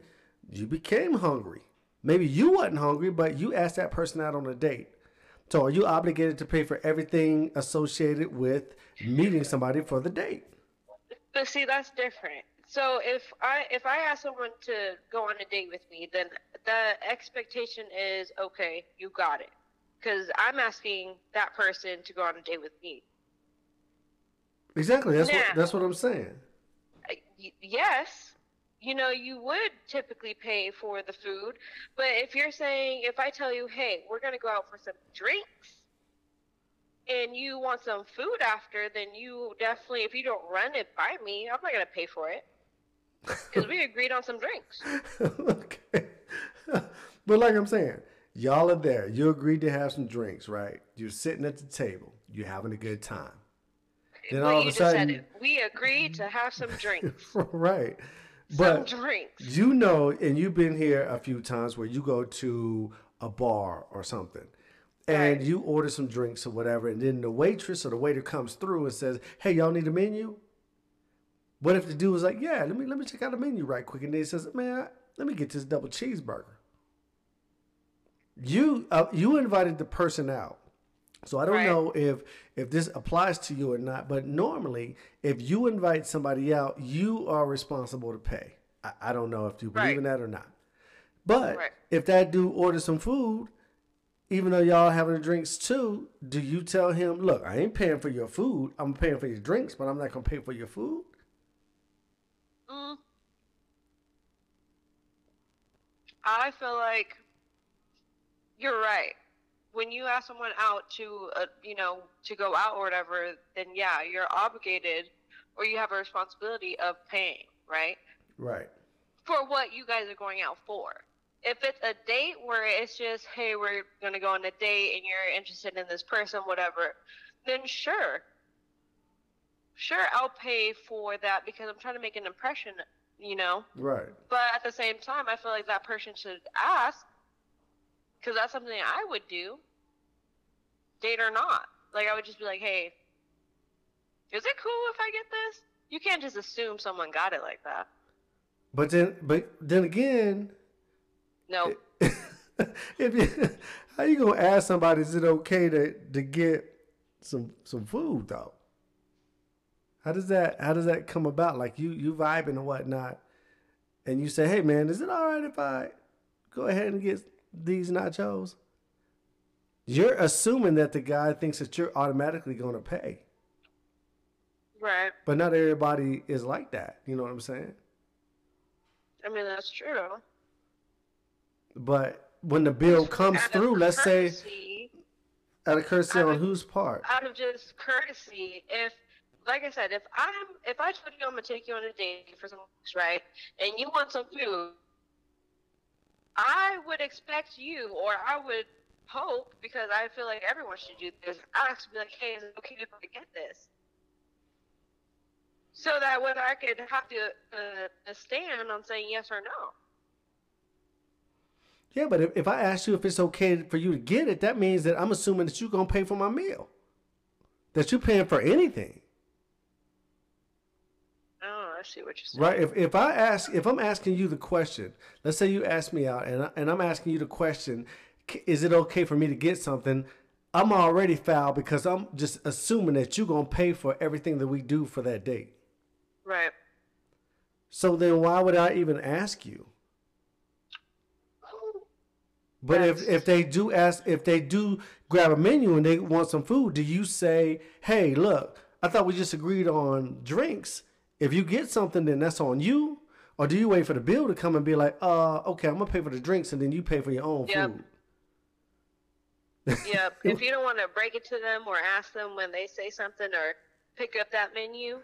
Speaker 1: you became hungry. Maybe you wasn't hungry, but you asked that person out on a date. So are you obligated to pay for everything associated with meeting somebody for the date?
Speaker 2: But see, that's different. So if I if I ask someone to go on a date with me, then the expectation is okay, you got it, because I'm asking that person to go on a date with me.
Speaker 1: Exactly. That's what that's what I'm saying.
Speaker 2: Yes, you know, you would typically pay for the food, but if you're saying, if I tell you, hey, we're going to go out for some drinks and you want some food after, then you definitely, if you don't run it by me, I'm not going to pay for it. Because we agreed on some drinks.
Speaker 1: okay. but like I'm saying, y'all are there. You agreed to have some drinks, right? You're sitting at the table. You're having a good time. Then
Speaker 2: well,
Speaker 1: all of a sudden.
Speaker 2: We agreed to have some drinks.
Speaker 1: right?
Speaker 2: some
Speaker 1: But
Speaker 2: drinks.
Speaker 1: you know, and you've been here a few times where you go to a bar or something, and
Speaker 2: Right.
Speaker 1: you order some drinks or whatever, and then the waitress or the waiter comes through and says, "Hey, y'all need a menu." What if the dude was like, "Yeah, let me let me check out the menu right quick," and then he says, "Man, let me get this double cheeseburger." You uh, you invited the person out, so I don't
Speaker 2: Right.
Speaker 1: know if if this applies to you or not. But normally, if you invite somebody out, you are responsible to pay. I, I don't know if you believe
Speaker 2: Right.
Speaker 1: in that or not. But
Speaker 2: Right.
Speaker 1: if that dude orders some food, even though y'all having the drinks too, do you tell him, "Look, I ain't paying for your food. I'm paying for your drinks, but I'm not gonna pay for your food."
Speaker 2: Mm. I feel like you're right. When you ask someone out to, uh, you know, to go out or whatever, then yeah, you're obligated, or you have a responsibility of paying, right?
Speaker 1: Right.
Speaker 2: For what you guys are going out for. If it's a date where it's just, hey, we're gonna go on a date and you're interested in this person, whatever, then sure, sure, I'll pay for that because I'm trying to make an impression, you know.
Speaker 1: Right.
Speaker 2: But at the same time, I feel like that person should ask, because that's something I would do, date or not. Like I would just be like, "Hey, is it cool if I get this?" You can't just assume someone got it like that.
Speaker 1: But then, but then again,
Speaker 2: No,
Speaker 1: if you, how you gonna ask somebody is it okay to to get some some food though? How does that how does that come about? Like you you vibing and whatnot, and you say, hey man, is it all right if I go ahead and get these nachos? You're assuming that the guy thinks that you're automatically gonna pay,
Speaker 2: right?
Speaker 1: but not everybody is like that. You know what I'm saying?
Speaker 2: I mean that's true.
Speaker 1: But when the bill comes
Speaker 2: Out
Speaker 1: through, let's say out of courtesy
Speaker 2: out
Speaker 1: on
Speaker 2: of-
Speaker 1: whose part?
Speaker 2: out of just courtesy, if like I said, if I'm if I told you I'm gonna take you on a date for some right, and you want some food, I would expect you, or I would hope, because I feel like everyone should do this, ask be like, hey, is it okay if I get this? So that whether I could have to uh, stand on saying yes or no.
Speaker 1: Yeah, but if, if I ask you if it's okay for you to get it, that means that I'm assuming that you're gonna pay for my meal. That you're paying for anything,
Speaker 2: I see what you're saying.
Speaker 1: right? If if I ask, if I'm asking you the question, let's say you ask me out, and I, and I'm asking you the question, is it okay for me to get something? I'm already foul because I'm just assuming that you're gonna pay for everything that we do for that date.
Speaker 2: Right.
Speaker 1: So then, why would I even ask you? But if, if they do ask, if they do grab a menu and they want some food, do you say, hey, look, I thought we just agreed on drinks. If you get something, then that's on you? Or do you wait for the bill to come and be like, uh, okay, I'm going to pay for the drinks and then you pay for your own
Speaker 2: Yep.
Speaker 1: food?
Speaker 2: Yep. if you don't want to break it to them or ask them when they say something or pick up that menu,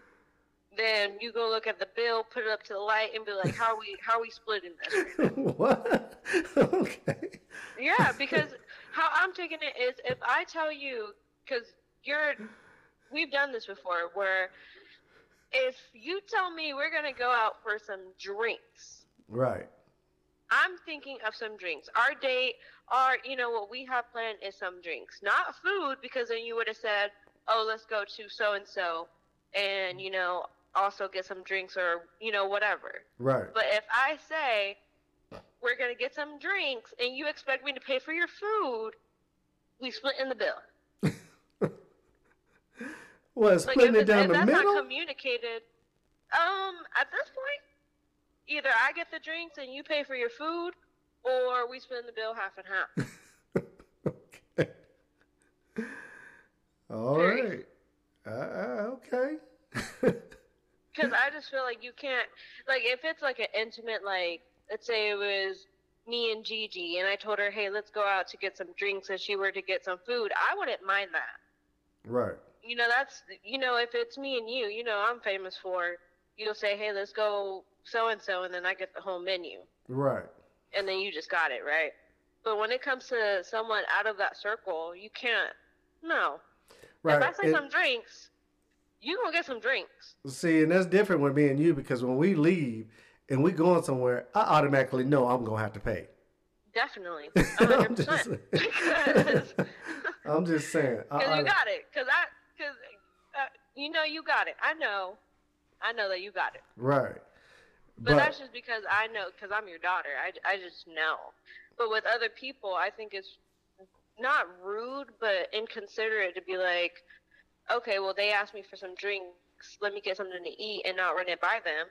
Speaker 2: then you go look at the bill, put it up to the light, and be like, "How are we? How are we splitting this?" Right
Speaker 1: what? okay.
Speaker 2: yeah, because how I'm taking it is if I tell you, because you're, we've done this before, where if you tell me we're gonna go out for some drinks,
Speaker 1: Right.
Speaker 2: I'm thinking of some drinks. Our date, our, you know, what we have planned is some drinks, not food, because then you would have said, oh, let's go to so and so and, you know, also get some drinks or, you know, whatever.
Speaker 1: Right.
Speaker 2: But if I say, we're going to get some drinks and you expect me to pay for your food, we split in the bill.
Speaker 1: Well,
Speaker 2: Like,
Speaker 1: splitting it down the
Speaker 2: that's
Speaker 1: middle?
Speaker 2: not communicated, um, at this point, either I get the drinks and you pay for your food, or we split the bill half and half.
Speaker 1: okay. All right. Uh, okay.
Speaker 2: Because I just feel like you can't, like, if it's like an intimate, like, let's say it was me and Gigi, and I told her, hey, let's go out to get some drinks, and she were to get some food, I wouldn't mind that.
Speaker 1: right.
Speaker 2: You know, that's, you know, if it's me and you, you know, I'm famous for, you'll say, "Hey, let's go so and so," and then I get the whole menu,
Speaker 1: Right.
Speaker 2: and then you just got it right. But when it comes to someone out of that circle, you can't. No.
Speaker 1: Right.
Speaker 2: If I say
Speaker 1: And-
Speaker 2: some drinks, you gonna get some drinks.
Speaker 1: See, and that's different with me and you because when we leave and we going somewhere, I automatically know I'm gonna have to pay.
Speaker 2: Definitely,
Speaker 1: I'm just saying. I'm just saying. I- I-
Speaker 2: you got it. Because I, because you know you got it. I know, I know that you got it.
Speaker 1: right.
Speaker 2: But, that's just because I know, because I'm your daughter. I, I just know. But with other people, I think it's not rude, but inconsiderate to be like, okay, well, they asked me for some drinks. Let me get something to eat and not run it by them.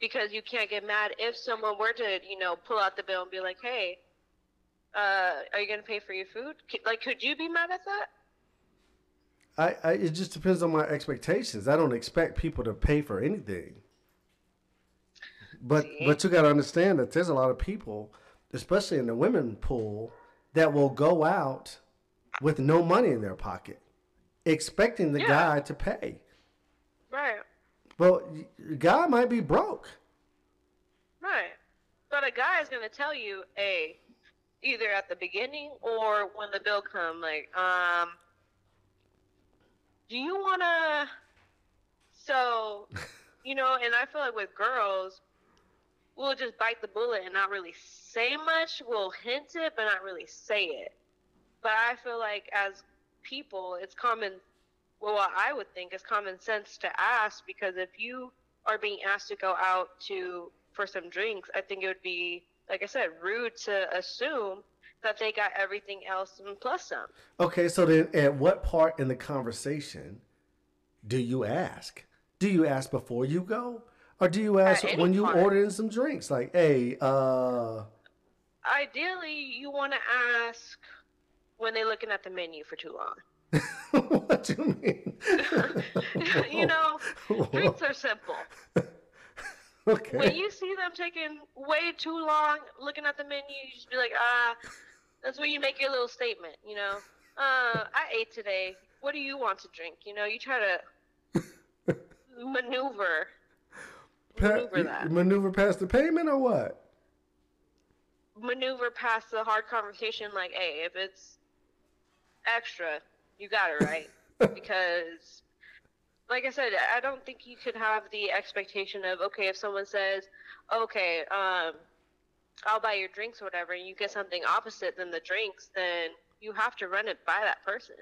Speaker 2: Because you can't get mad if someone were to, you know, pull out the bill and be like, hey, uh, are you going to pay for your food? Like, could you be mad at that?
Speaker 1: I, I it just depends on my expectations. I don't expect people to pay for anything. But
Speaker 2: See?
Speaker 1: but you got to understand that there's a lot of people, especially in the women pool, that will go out with no money in their pocket, expecting the
Speaker 2: Yeah.
Speaker 1: guy to pay.
Speaker 2: Right.
Speaker 1: Well, guy might be broke.
Speaker 2: Right. But a guy is going to tell you, hey, either at the beginning or when the bill come, like, um, do you want to? So, you know, and I feel like with girls, we'll just bite the bullet and not really say much. We'll hint it, but not really say it. But I feel like as people, it's common. Well, what I would think is common sense to ask because if you are being asked to go out to for some drinks, I think it would be, like I said, rude to assume that they got everything else and plus some.
Speaker 1: Okay, so then at what part in the conversation do you ask? Do you ask before you go? Or do you ask when you
Speaker 2: part.
Speaker 1: order in some drinks? Like, hey, uh,
Speaker 2: Ideally, you want to ask when they're looking at the menu for too long.
Speaker 1: what do you mean?
Speaker 2: you know, drinks are simple.
Speaker 1: okay.
Speaker 2: When you see them taking way too long looking at the menu, you just be like, ah, that's where you make your little statement, you know. Uh, I ate today. What do you want to drink? You know, you try to maneuver,
Speaker 1: Pa-
Speaker 2: maneuver that.
Speaker 1: maneuver past the payment or what?
Speaker 2: maneuver past the hard conversation like hey if it's extra you got it right because like i said i don't think you could have the expectation of okay if someone says okay um i'll buy your drinks or whatever and you get something opposite than the drinks then you have to run it by that person.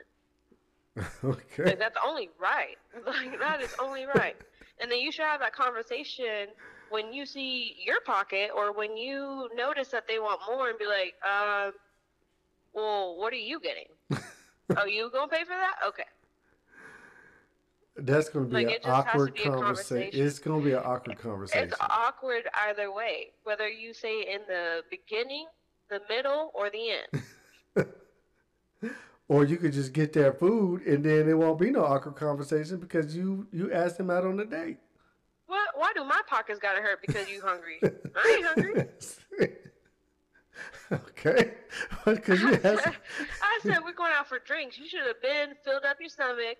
Speaker 1: Okay.
Speaker 2: like that's only right. Like that is only right. And then you should have that conversation when you see your pocket or when you notice that they want more and be like um well what are you getting? Oh you gonna pay for that? Okay
Speaker 1: That's going to be
Speaker 2: Like,
Speaker 1: an
Speaker 2: it just has to
Speaker 1: awkward
Speaker 2: be a
Speaker 1: conversation.
Speaker 2: conversation.
Speaker 1: It's going to be an awkward conversation.
Speaker 2: it's awkward either way whether you say in the beginning the middle or the end
Speaker 1: or you could just get their food and then it won't be no awkward conversation because you you asked them out on a date.
Speaker 2: what why do my pockets gotta hurt because you hungry i ain't hungry
Speaker 1: okay. Because you asked.
Speaker 2: I said we're going out for drinks. You should have been filled up your stomach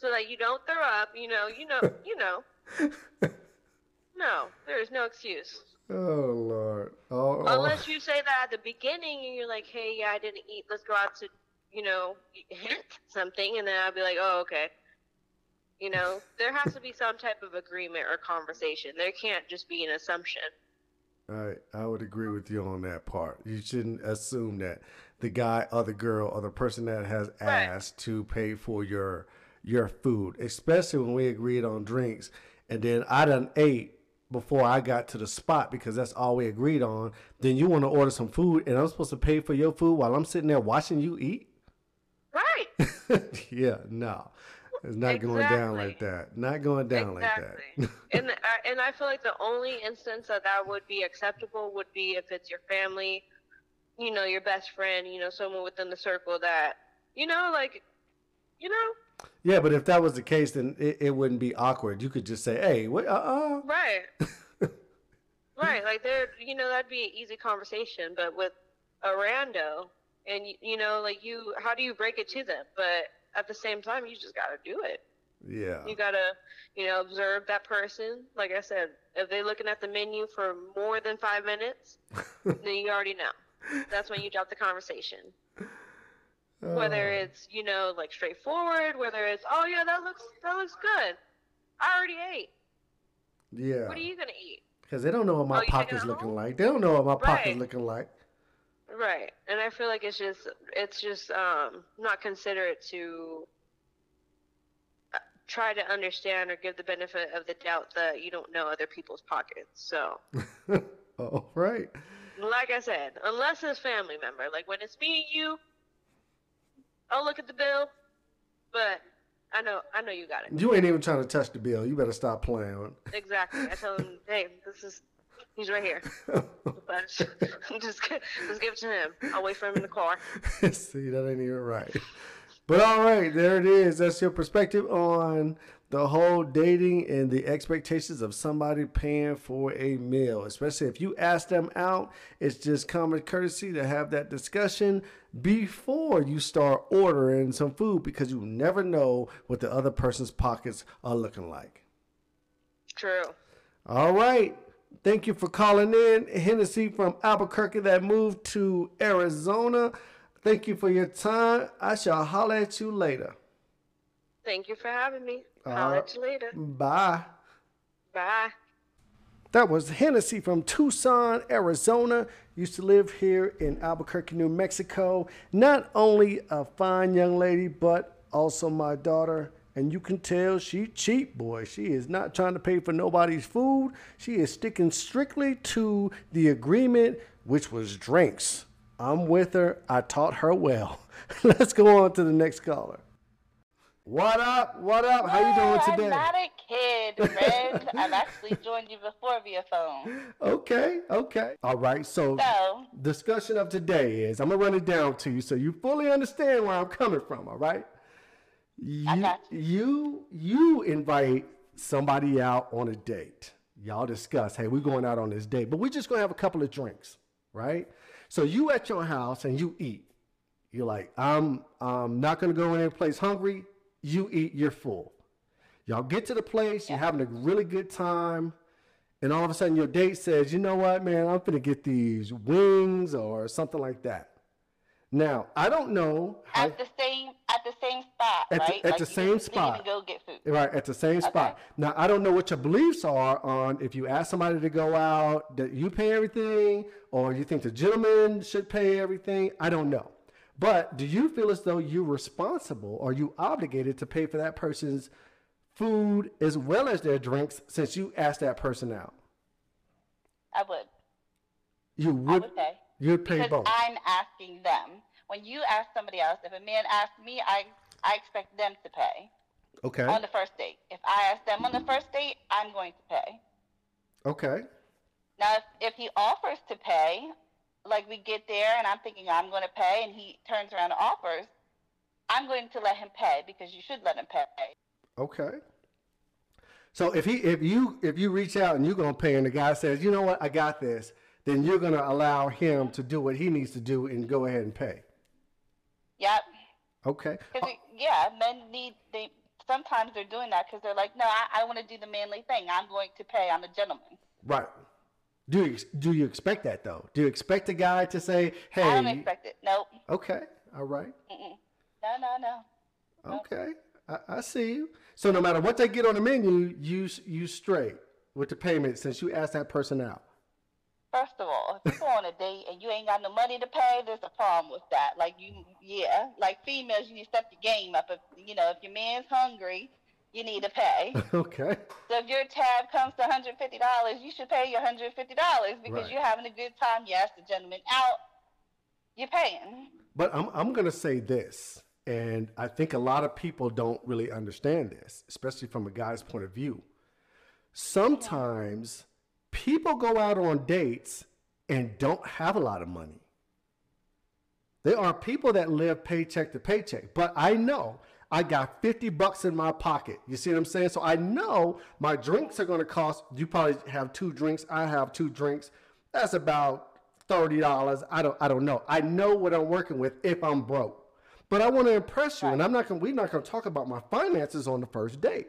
Speaker 2: so that you don't throw up. You know, you know, you know. No, there is no excuse
Speaker 1: Oh Lord. Oh, oh.
Speaker 2: unless you say that at the beginning and you're like, "Hey, yeah, I didn't eat. Let's go out to, you know, hint something," and then I'll be like, "Oh, okay." You know, there has to be some type of agreement or conversation. There can't just be an assumption.
Speaker 1: I I would agree with you on that part. You shouldn't assume that the guy or the girl or the person that has
Speaker 2: Right.
Speaker 1: asked to pay for your your food, especially when we agreed on drinks, and then I done ate before I got to the spot because that's all we agreed on. Then you want to order some food, and I'm supposed to pay for your food while I'm sitting there watching you eat?
Speaker 2: Right.
Speaker 1: yeah, no, it's not going down like that. Not going down
Speaker 2: exactly.
Speaker 1: like that.
Speaker 2: and I- and I feel like the only instance that that would be acceptable would be if it's your family, you know, your best friend, you know, someone within the circle that, you know, like, you know,
Speaker 1: yeah, but if that was the case, then it, it wouldn't be awkward. You could just say, "Hey, what? Uh, uh
Speaker 2: right, right, like there, you know, that'd be an easy conversation. But with a rando, and you, you know, like you, how do you break it to them? But at the same time, you just got to do it.
Speaker 1: Yeah.
Speaker 4: You gotta, you know, observe that person. Like I said, if they're looking at the menu for more than five minutes, then you already know. That's when you drop the conversation. Whether it's, you know, like straightforward, whether it's, oh yeah, that looks that looks good. I already ate.
Speaker 1: Yeah.
Speaker 4: What are you gonna eat?
Speaker 1: Because they don't know what my
Speaker 4: Oh,
Speaker 1: pocket's looking
Speaker 4: home?
Speaker 1: like. They don't know what my pocket's looking like.
Speaker 4: Right. And I feel like it's just it's just um not considerate to uh, try to understand or give the benefit of the doubt that you don't know other people's pockets. So,
Speaker 1: oh, right.
Speaker 4: like I said, unless it's family member, like when it's me and you, I'll look at the bill, but I know I know you got it.
Speaker 1: You ain't even trying to touch the bill. You better stop playing.
Speaker 4: Exactly. I tell him, "Hey, this is he's right here." Just just give it to him. I'll wait for him in the car.
Speaker 1: See, that ain't even right. But all right, there it is. That's your perspective on the whole dating and the expectations of somebody paying for a meal. Especially if you ask them out, it's just common courtesy to have that discussion before you start ordering some food because you never know what the other person's pockets are looking like.
Speaker 4: True.
Speaker 1: All right. Thank you for calling in. Hennessy from Albuquerque that moved to Arizona. Thank you for your time. I shall holler at you later.
Speaker 4: Thank you for having me. I'll
Speaker 1: right.
Speaker 4: you later.
Speaker 1: Bye.
Speaker 4: Bye.
Speaker 1: That was Hennessy from Tucson, Arizona. Used to live here in Albuquerque, New Mexico. Not only a fine young lady, but also my daughter. And you can tell she cheap, boy. She is not trying to pay for nobody's food. She is sticking strictly to the agreement, which was drinks. I'm with her. I taught her well. Let's go on to the next caller. What up? What up? How you doing today?
Speaker 5: I'm not a kid. I've actually joined you before via phone.
Speaker 1: Okay, okay. All right. So
Speaker 5: So,
Speaker 1: discussion of today is I'm gonna run it down to you so you fully understand where I'm coming from. All right. You
Speaker 5: got
Speaker 1: you you invite somebody out on a date. Y'all discuss, hey, we're going out on this date, but we're just gonna have a couple of drinks, right? So you at your house and you eat. You're like, I'm I'm not gonna go in any place hungry. You eat, you're full. Y'all get to the place, you're having a really good time, and all of a sudden your date says, you know what, man, I'm gonna get these wings or something like that. Now, I don't know how,
Speaker 5: at the same at the same spot,
Speaker 1: At the-
Speaker 5: right?
Speaker 1: at
Speaker 5: like
Speaker 1: the same spot.
Speaker 5: go get food.
Speaker 1: right at the same spot. Now, I don't know what your beliefs are on if you ask somebody to go out that you pay everything, or you think the gentleman should pay everything. I don't know. But do you feel as though you're responsible or you obligated to pay for that person's food as well as their drinks since you asked that person out?
Speaker 5: I would.
Speaker 1: You
Speaker 5: I
Speaker 1: would.
Speaker 5: would pay.
Speaker 1: You'd pay
Speaker 5: because
Speaker 1: both.
Speaker 5: I'm asking them. When you ask somebody else, if a man asks me, I I expect them to pay
Speaker 1: okay.
Speaker 5: on the first date. If I ask them on the first date, I'm going to pay.
Speaker 1: Okay.
Speaker 5: Now, if, if he offers to pay, like we get there and I'm thinking I'm going to pay, and he turns around and offers, I'm going to let him pay because you should let him pay.
Speaker 1: Okay. So if he if you if you reach out and you're gonna pay and the guy says, you know what, I got this, then you're gonna allow him to do what he needs to do and go ahead and pay.
Speaker 5: Yep.
Speaker 1: Okay.
Speaker 5: Because yeah, men need they sometimes they're doing that because they're like, no, I, I want to do the manly thing. I'm going to pay. I'm a gentleman.
Speaker 1: Right. Do you do you expect that though? Do you expect a guy to say, hey?
Speaker 5: I don't expect it. Nope.
Speaker 1: okay. All right.
Speaker 5: No, no, no.
Speaker 1: Okay. I, I see you. So no matter what they get on the menu, you you straight with the payment since you asked that person out.
Speaker 5: First of all, if you go on a date and you ain't got no money to pay, there's a problem with that. Like you, yeah, like females, you need to step the game up. If you know, if your man's hungry, you need to pay.
Speaker 1: okay.
Speaker 5: So if your tab comes to $150, you should pay your $150 because
Speaker 1: Right.
Speaker 5: you're having a good time. You ask the gentleman out, you're paying.
Speaker 1: But I'm, I'm going to say this, and I think a lot of people don't really understand this, especially from a guy's point of view. Sometimes people go out on dates and don't have a lot of money. There are people that live paycheck to paycheck, but I know I got 50 bucks in my pocket. You see what I'm saying? So I know my drinks are going to cost, you probably have two drinks, I have two drinks. That's about $30. I don't I don't know. I know what I'm working with if I'm broke. but I want to impress you, and I'm not going. We're not going to talk about my finances on the first date.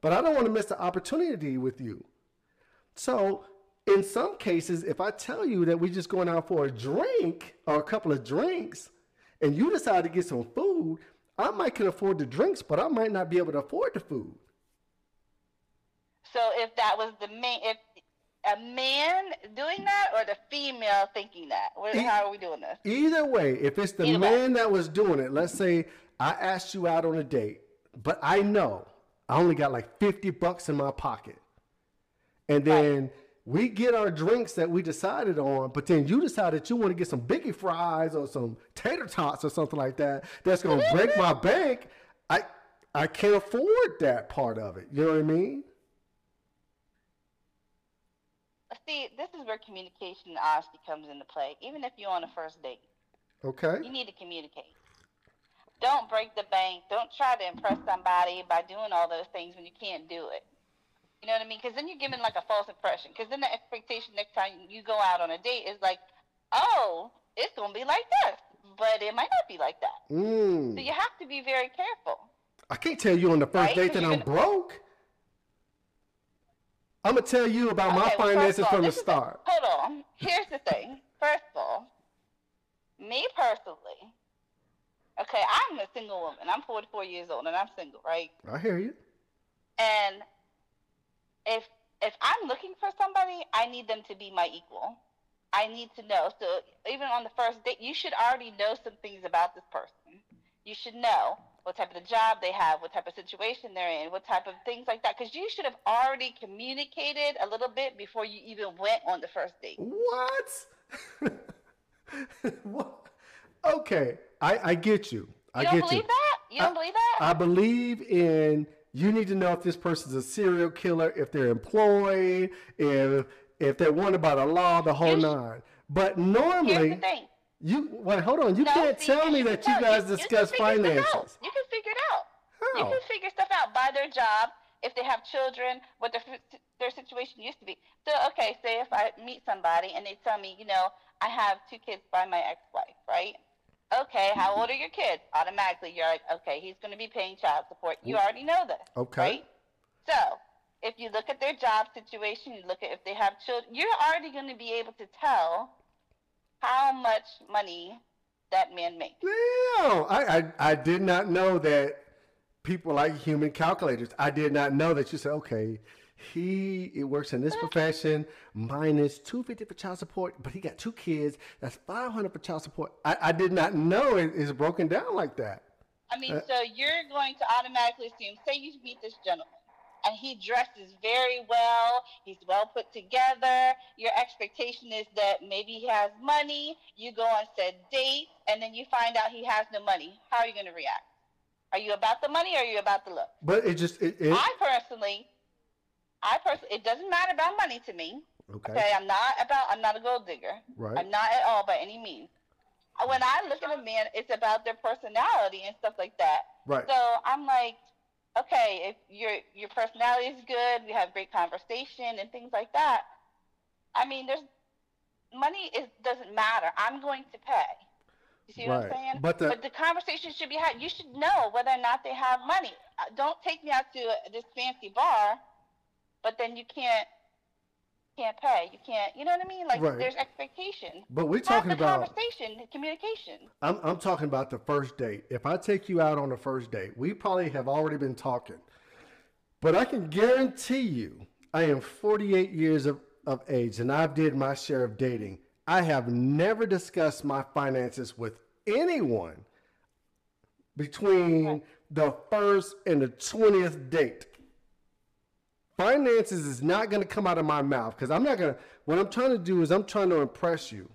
Speaker 1: But I don't want to miss the opportunity with you. So, in some cases, if I tell you that we're just going out for a drink or a couple of drinks, and you decide to get some food, I might can afford the drinks, but I might not be able to afford the food.
Speaker 5: So if that was the man, if a man doing that or the female thinking that, what,
Speaker 1: E-
Speaker 5: how are we doing this?
Speaker 1: Either way, if it's the
Speaker 5: Either way.
Speaker 1: man that was doing it, let's say I asked you out on a date, but I know I only got like 50 bucks in my pocket. And then we get our drinks that we decided on, but then you decide that you want to get some biggie fries or some tater tots or something like that that's going to break my bank. I I can't afford that part of it. You know what I mean?
Speaker 5: See, this is where communication and honesty comes into play. Even if you're on a first date,
Speaker 1: Okay.
Speaker 5: you need to communicate. Don't break the bank. Don't try to impress somebody by doing all those things when you can't do it. You know what I mean? Because then you're giving like a false impression. Because then the expectation next time you go out on a date is like, oh, it's gonna be like this, but it might not be like that. So
Speaker 1: Mm.
Speaker 5: you have to be very careful.
Speaker 1: I can't tell you on the first
Speaker 5: Right?
Speaker 1: date that I'm
Speaker 5: gonna-
Speaker 1: broke. I'm gonna tell you about my
Speaker 5: Okay, well,
Speaker 1: finances
Speaker 5: all,
Speaker 1: from the start.
Speaker 5: hold on. Here's the thing. First of all, me personally, okay, I'm a single woman. I'm 44 years old and I'm single, right?
Speaker 1: I hear you.
Speaker 5: And if if I'm looking for somebody, I need them to be my equal. I need to know. So even on the first date, you should already know some things about this person. You should know what type of job they have, what type of situation they're in, what type of things like that. Because you should have already communicated a little bit before you even went on the first date.
Speaker 1: What? what? Okay, I, I get you. I
Speaker 5: You don't
Speaker 1: get
Speaker 5: believe
Speaker 1: you.
Speaker 5: that? You don't
Speaker 1: I-
Speaker 5: believe that?
Speaker 1: I believe in you need to know if this person's a serial killer, if they're employed, if if they're wanted by the law, the whole nine. But normally, you wait. Hold on. You
Speaker 5: No,
Speaker 1: can't
Speaker 5: see,
Speaker 1: tell me
Speaker 5: you-
Speaker 1: that you guys
Speaker 5: you
Speaker 1: discuss
Speaker 5: can figure stuff out.
Speaker 1: finances.
Speaker 5: You can figure it out. You can figure stuff out by their job, if they have children, what their their situation used to be. So, okay, say if I meet somebody and they tell me, you know, I have two kids by my ex-wife, right? Okay, how old are your kids? Automatically, you're like, okay, he's going to be paying child support. You already know this,
Speaker 1: Okay.
Speaker 5: right? So, if you look at their job situation, you look at if they have children, you're already going to be able to tell how much money that man makes.
Speaker 1: No, I, I I did not know that people like human calculators. I did not know that you said, okay, he it works in this profession, minus two fifty for child support, but he got two kids. That's five hundred for child support. I, I did not know it is broken down like that.
Speaker 5: I mean,
Speaker 1: Uh,
Speaker 5: so you're going to automatically assume, say you meet this gentleman and he dresses very well, he's well put together. Your expectation is that maybe he has money. You go on said date, and then you find out he has no money. How are you going to react? Are you about the money or are you about the look?
Speaker 1: But it just it, it
Speaker 5: I personally, I personally, it doesn't matter about money to me.
Speaker 1: okay,
Speaker 5: Okay, I'm not about. I'm not a gold digger.
Speaker 1: right.
Speaker 5: I'm not at all by any means. When I look at a man, it's about their personality and stuff like that.
Speaker 1: Right.
Speaker 5: So I'm like, okay, if your your personality is good, we have great conversation and things like that. I mean, there's money is doesn't matter. I'm going to pay. You see what
Speaker 1: Right.
Speaker 5: I'm saying?
Speaker 1: But the-
Speaker 5: but the conversation should be had. You should know whether or not they have money. Uh, Don't take me out to this fancy bar, but then you can't can't pay. You can't. You know what I mean? Like
Speaker 1: Right.
Speaker 5: there's expectation.
Speaker 1: But we're
Speaker 5: Have
Speaker 1: talking
Speaker 5: the
Speaker 1: about
Speaker 5: conversation, the communication.
Speaker 1: I'm, I'm talking about the first date. If I take you out on the first date, we probably have already been talking. But I can guarantee you, I am 48 years of, of age and I've did my share of dating. I have never discussed my finances with anyone between the first and the 20th date. Finances is not going to come out of my mouth because I'm not going to. What I'm trying to do is I'm trying to impress you,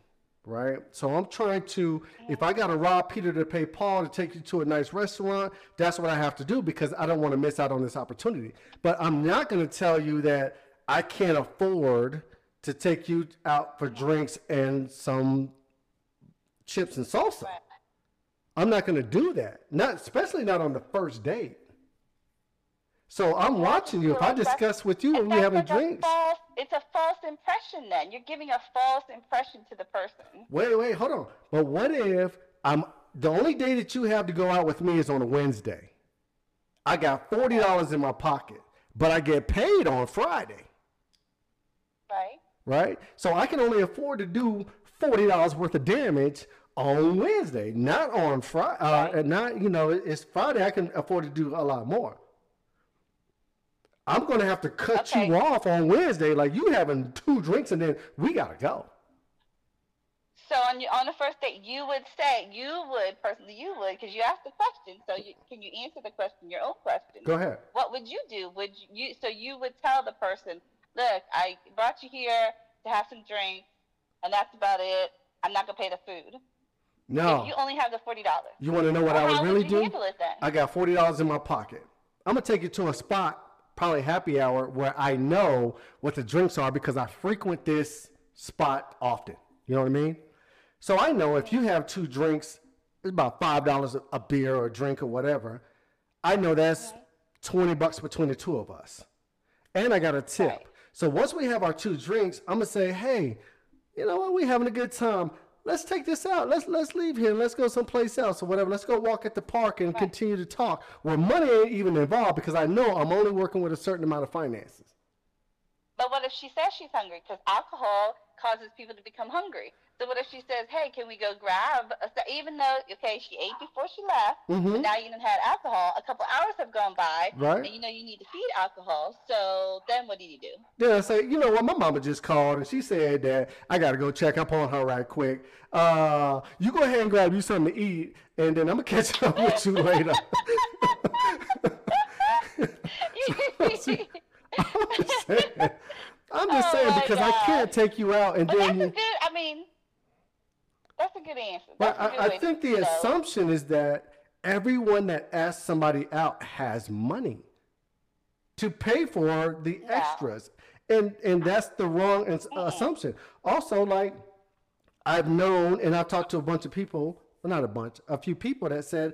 Speaker 1: right? So I'm trying to. If I got to rob Peter to pay Paul to take you to a nice restaurant, that's what I have to do because I don't want to miss out on this opportunity. But I'm not going to tell you that I can't afford to take you out for drinks and some chips and salsa. I'm not going to do that. Not especially not on the first date. So I'm watching you. If I discuss with you
Speaker 5: And
Speaker 1: we having
Speaker 5: a
Speaker 1: drinks.
Speaker 5: false, it's a false impression. Then you're giving a false impression to the person.
Speaker 1: Wait, wait, hold on. But what if I'm the only day that you have to go out with me is on a Wednesday. I got forty dollars in my pocket, but I get paid on Friday,
Speaker 5: Right.
Speaker 1: right? So I can only afford to do forty dollars worth of damage on Wednesday, not on Friday. Uh, and not you know, it's Friday. I can afford to do a lot more. I'm gonna have to cut you off on Wednesday, like you having two drinks and then we gotta go.
Speaker 5: So on your, on the first date, you would say you would personally you would because you asked the question. So you, can you answer the question? Your own question.
Speaker 1: Go ahead.
Speaker 5: What would you do? Would you so you would tell the person, look, I brought you here to have some drinks, and that's about it. I'm not gonna pay the food.
Speaker 1: No.
Speaker 5: If you only have the forty dollars.
Speaker 1: You want to know what I would
Speaker 5: how
Speaker 1: really
Speaker 5: would you
Speaker 1: do?
Speaker 5: handle it then?
Speaker 1: I got forty dollars in my pocket. I'm gonna take you to a spot, probably happy hour, where I know what the drinks are because I frequent this spot often. You know what I mean? So I know if you have two drinks, it's about five dollars a- beer or a drink or whatever. I know that's twenty bucks between the two of us, and I got a tip.
Speaker 5: Right.
Speaker 1: So once we have our two drinks, I'm gonna say, hey, you know what? We having a good time. Let's take this out. Let's let's leave here. Let's go someplace else or whatever. Let's go walk at the park and continue to talk. Where money ain't even involved because I know I'm only working with a certain amount of finances.
Speaker 5: But what if she says she's hungry? Because alcohol causes people to become hungry. So what if she says, "Hey, can we go grab?" A, st- even though okay, she ate before she left,
Speaker 1: Mhm.
Speaker 5: but now you done had alcohol. A couple hours have gone by,
Speaker 1: Right.
Speaker 5: And you know you need to feed alcohol. So then what do you do?
Speaker 1: Then I say, you know what? My mama just called and she said that I got to go check up on her right quick. Uh, you go ahead and grab you something to eat, and then I'm gonna catch up with you later. I'm saying. I'm just
Speaker 5: Oh
Speaker 1: saying because I can't take you out and
Speaker 5: But that's
Speaker 1: then
Speaker 5: a
Speaker 1: you.
Speaker 5: good. I mean, that's a good answer.
Speaker 1: But
Speaker 5: That's a good
Speaker 1: I, I think the
Speaker 5: know,
Speaker 1: assumption is that everyone that asks somebody out has money to pay for the
Speaker 5: Yeah.
Speaker 1: extras, and and that's the wrong ins- assumption. Also, like I've known, and I've talked to a bunch of people, well, not a bunch, a few people that said,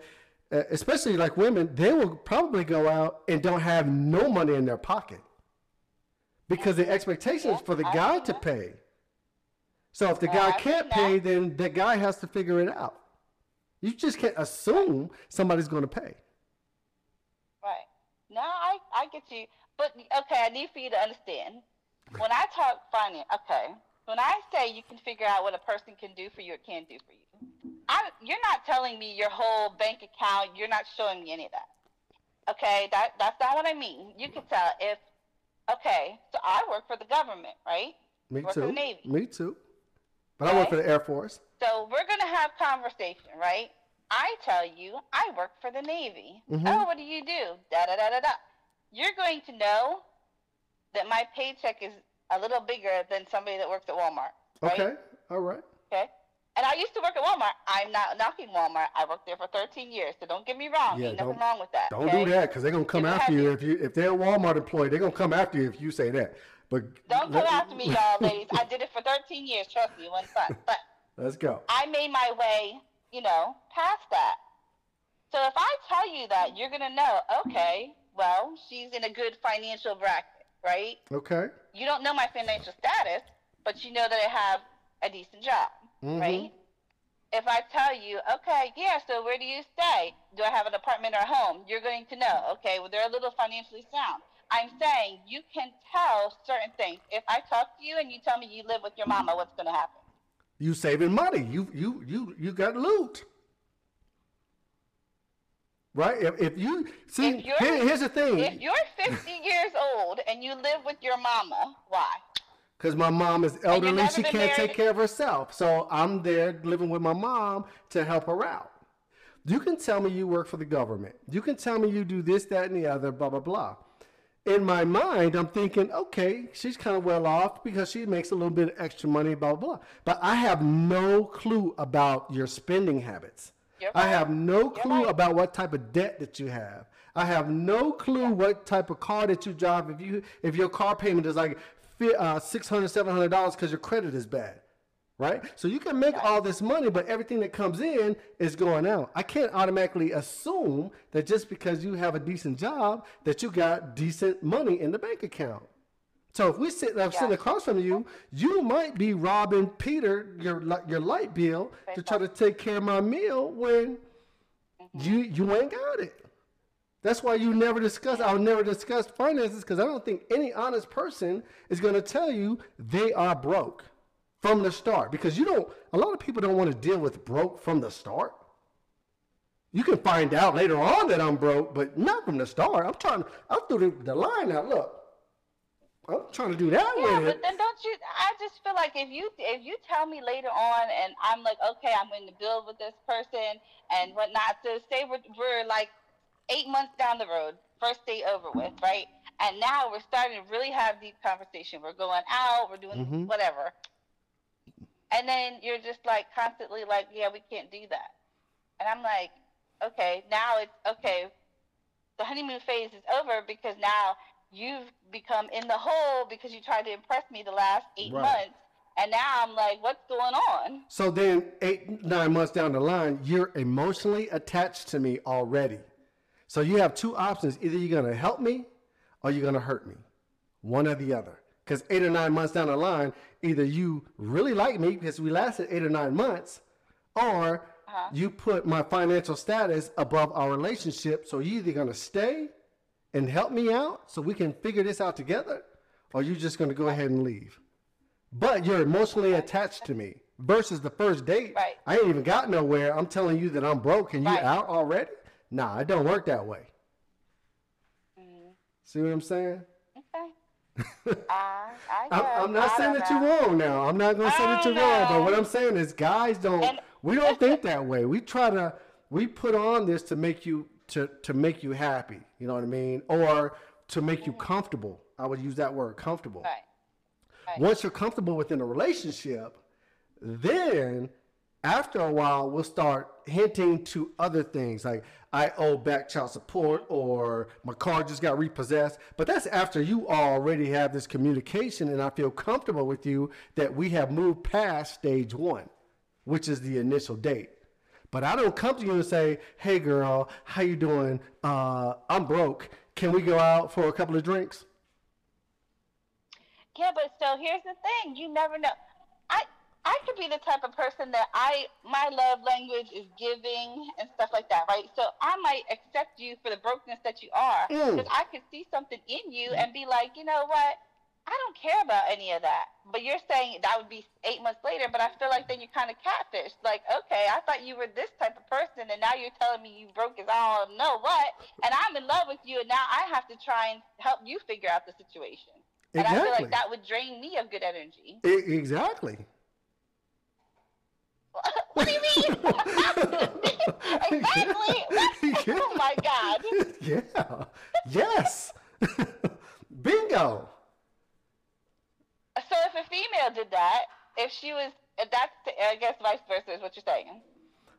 Speaker 1: uh, especially like women, they will probably go out and don't have no money in their pocket because the expectation is for the
Speaker 5: I
Speaker 1: guy to pay. So if the
Speaker 5: Yeah,
Speaker 1: guy
Speaker 5: I've
Speaker 1: can't pay,
Speaker 5: that.
Speaker 1: then the guy has to figure it out. You just can't assume somebody's going to pay.
Speaker 5: Right. No, I, I get you. But okay, I need for you to understand. When I talk finance, okay, when I say you can figure out what a person can do for you or can't do for you, I, you're not telling me your whole bank account. You're not showing me any of that. Okay, that that's not what I mean. You can tell if, okay, so I work for the government, right?
Speaker 1: Me
Speaker 5: Work for
Speaker 1: too.
Speaker 5: the Navy.
Speaker 1: Me too. But I work for the Air Force.
Speaker 5: So we're gonna have conversation, right? I tell you, I work for the Navy.
Speaker 1: Mhm.
Speaker 5: Oh, what do you do? Da da da da da. You're going to know that my paycheck is a little bigger than somebody that works at Walmart. Right?
Speaker 1: Okay. All right.
Speaker 5: Okay. And I used to work at Walmart. I'm not knocking Walmart. I worked there for 13 years, so don't get me wrong.
Speaker 1: Yeah,
Speaker 5: Ain't nothing wrong with that.
Speaker 1: Don't
Speaker 5: okay?
Speaker 1: do that because they're gonna come after you if you if they're a Walmart employee. They're gonna come after you if you say that. But
Speaker 5: Don't come
Speaker 1: let-
Speaker 5: after me, y'all, ladies. I did it for 13 years. Trust me, it wasn't fun. But
Speaker 1: Let's go.
Speaker 5: I made my way, you know, past that. So if I tell you that, you're gonna know, okay, well, she's in a good financial bracket, right?
Speaker 1: Okay.
Speaker 5: You don't know my financial status, but you know that I have a decent job,
Speaker 1: Mhm.
Speaker 5: right? If I tell you, okay, yeah, so where do you stay? Do I have an apartment or a home? You're going to know, okay, well, they're a little financially sound. I'm saying you can tell certain things. If I talk to you and you tell me you live with your mama, what's going to happen?
Speaker 1: You saving money. You you you you got loot. Right? If, if you see
Speaker 5: If
Speaker 1: here, here's the thing.
Speaker 5: If you're 50 years old and you live with your mama, why?
Speaker 1: Because my mom is elderly, she can't take care of herself. So I'm there living with my mom to help her out. You can tell me you work for the government. You can tell me you do this, that, and the other, blah, blah, blah. In my mind, I'm thinking, okay, she's kind of well off because she makes a little bit of extra money, blah, blah, blah. But I have no clue about your spending habits. I have no clue
Speaker 5: right.
Speaker 1: about what type of debt that you have. I have no clue what type of car that you drive. If you if your car payment is like uh, six hundred, seven hundred dollars because your credit is bad, right? So you can make all this money, but everything that comes in is going out. I can't automatically assume that just because you have a decent job that you got decent money in the bank account. So if we sit, I'm sitting across from you, you might be robbing Peter your your light bill to try to take care of my meal when you you ain't got it. That's why you never discuss. I'll never discuss finances because I don't think any honest person is going to tell you they are broke from the start. Because you don't. A lot of people don't want to deal with broke from the start. You can find out later on that I'm broke, but not from the start. I'm trying. I'm through the, the line now. Look, I'm trying to do that
Speaker 5: Yeah, but then don't you? I just feel like if you if you tell me later on, and I'm like, okay, I'm going to build with this person and whatnot. So say we're, we're like eight months down the road, first day over with, right? And now we're starting to really have deep conversation. We're going out, we're doing
Speaker 1: Mhm.
Speaker 5: whatever, and then you're just like constantly like, yeah, we can't do that. And I'm like, okay, now it's okay. The honeymoon phase is over because now you've become in the hole because you tried to impress me the last eight
Speaker 1: Right.
Speaker 5: months. And now I'm like, what's going on?
Speaker 1: So then, eight, nine months down the line, you're emotionally attached to me already. So you have two options. Either you're going to help me or you're going to hurt me. One or the other. Because eight or nine months down the line, either you really like me because we lasted eight or nine months, or
Speaker 5: Uh-huh.
Speaker 1: you put my financial status above our relationship. So you're either going to stay and help me out so we can figure this out together, or you're just going to go ahead and leave. But you're emotionally attached to me versus the first date.
Speaker 5: Right.
Speaker 1: I ain't even got nowhere. I'm telling you that I'm broke and you
Speaker 5: Right.
Speaker 1: out already. Nah, it don't work that way. Mm. See what I'm saying?
Speaker 5: Okay. I, I
Speaker 1: I'm. I'm not
Speaker 5: I
Speaker 1: saying that
Speaker 5: know.
Speaker 1: you're wrong now. I'm not gonna say that oh,
Speaker 5: I
Speaker 1: you're wrong. But what I'm saying is, guys don't.
Speaker 5: And-
Speaker 1: we don't think that way. We try to. We put on this to make you to to make you happy. You know what I mean? Or to make you mm. comfortable. I would use that word, comfortable.
Speaker 5: Right. Right.
Speaker 1: Once you're comfortable within a relationship, then after a while we'll start hinting to other things like I owe back child support or my car just got repossessed. But that's after you already have this communication and I feel comfortable with you that we have moved past stage one, which is the initial date. But I don't come to you and say, "Hey, girl, how you doing? Uh, I'm broke. Can we go out for a couple of drinks?"
Speaker 5: Yeah, but so here's the thing: you never know. I could be the type of person that I my love language is giving and stuff like that, right? So I might accept you for the brokenness that you are,
Speaker 1: Mm.
Speaker 5: because I could see something in you and be like, you know what? I don't care about any of that. But you're saying that would be eight months later, but I feel like then you're kind of catfished. Like, okay, I thought you were this type of person, and now you're telling me you broke as I don't know what, and I'm in love with you, and now I have to try and help you figure out the situation. And I feel like that would drain me of good energy.
Speaker 1: Exactly.
Speaker 5: What do you mean? exactly.
Speaker 1: Yeah.
Speaker 5: Oh my God.
Speaker 1: yeah. Yes. Bingo.
Speaker 5: So if a female did that, if she was, that's, I guess vice versa is what you're saying.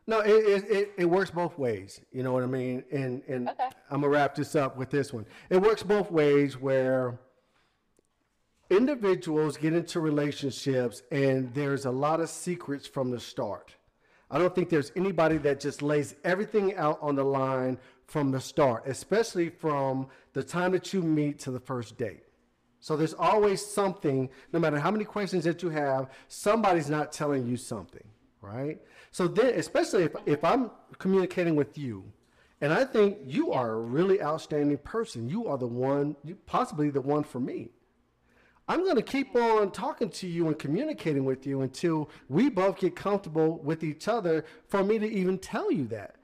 Speaker 1: No, it, it, it, it works both ways. You know what I mean? And and
Speaker 5: Okay.
Speaker 1: I'm gonna wrap this up with this one. It works both ways where individuals get into relationships and there's a lot of secrets from the start. I don't think there's anybody that just lays everything out on the line from the start, especially from the time that you meet to the first date. So there's always something, no matter how many questions that you have, somebody's not telling you something, right? So then, especially if, if I'm communicating with you, and I think you are a really outstanding person, you are the one, possibly the one for me. I'm going to keep on talking to you and communicating with you until we both get comfortable with each other for me to even tell you that.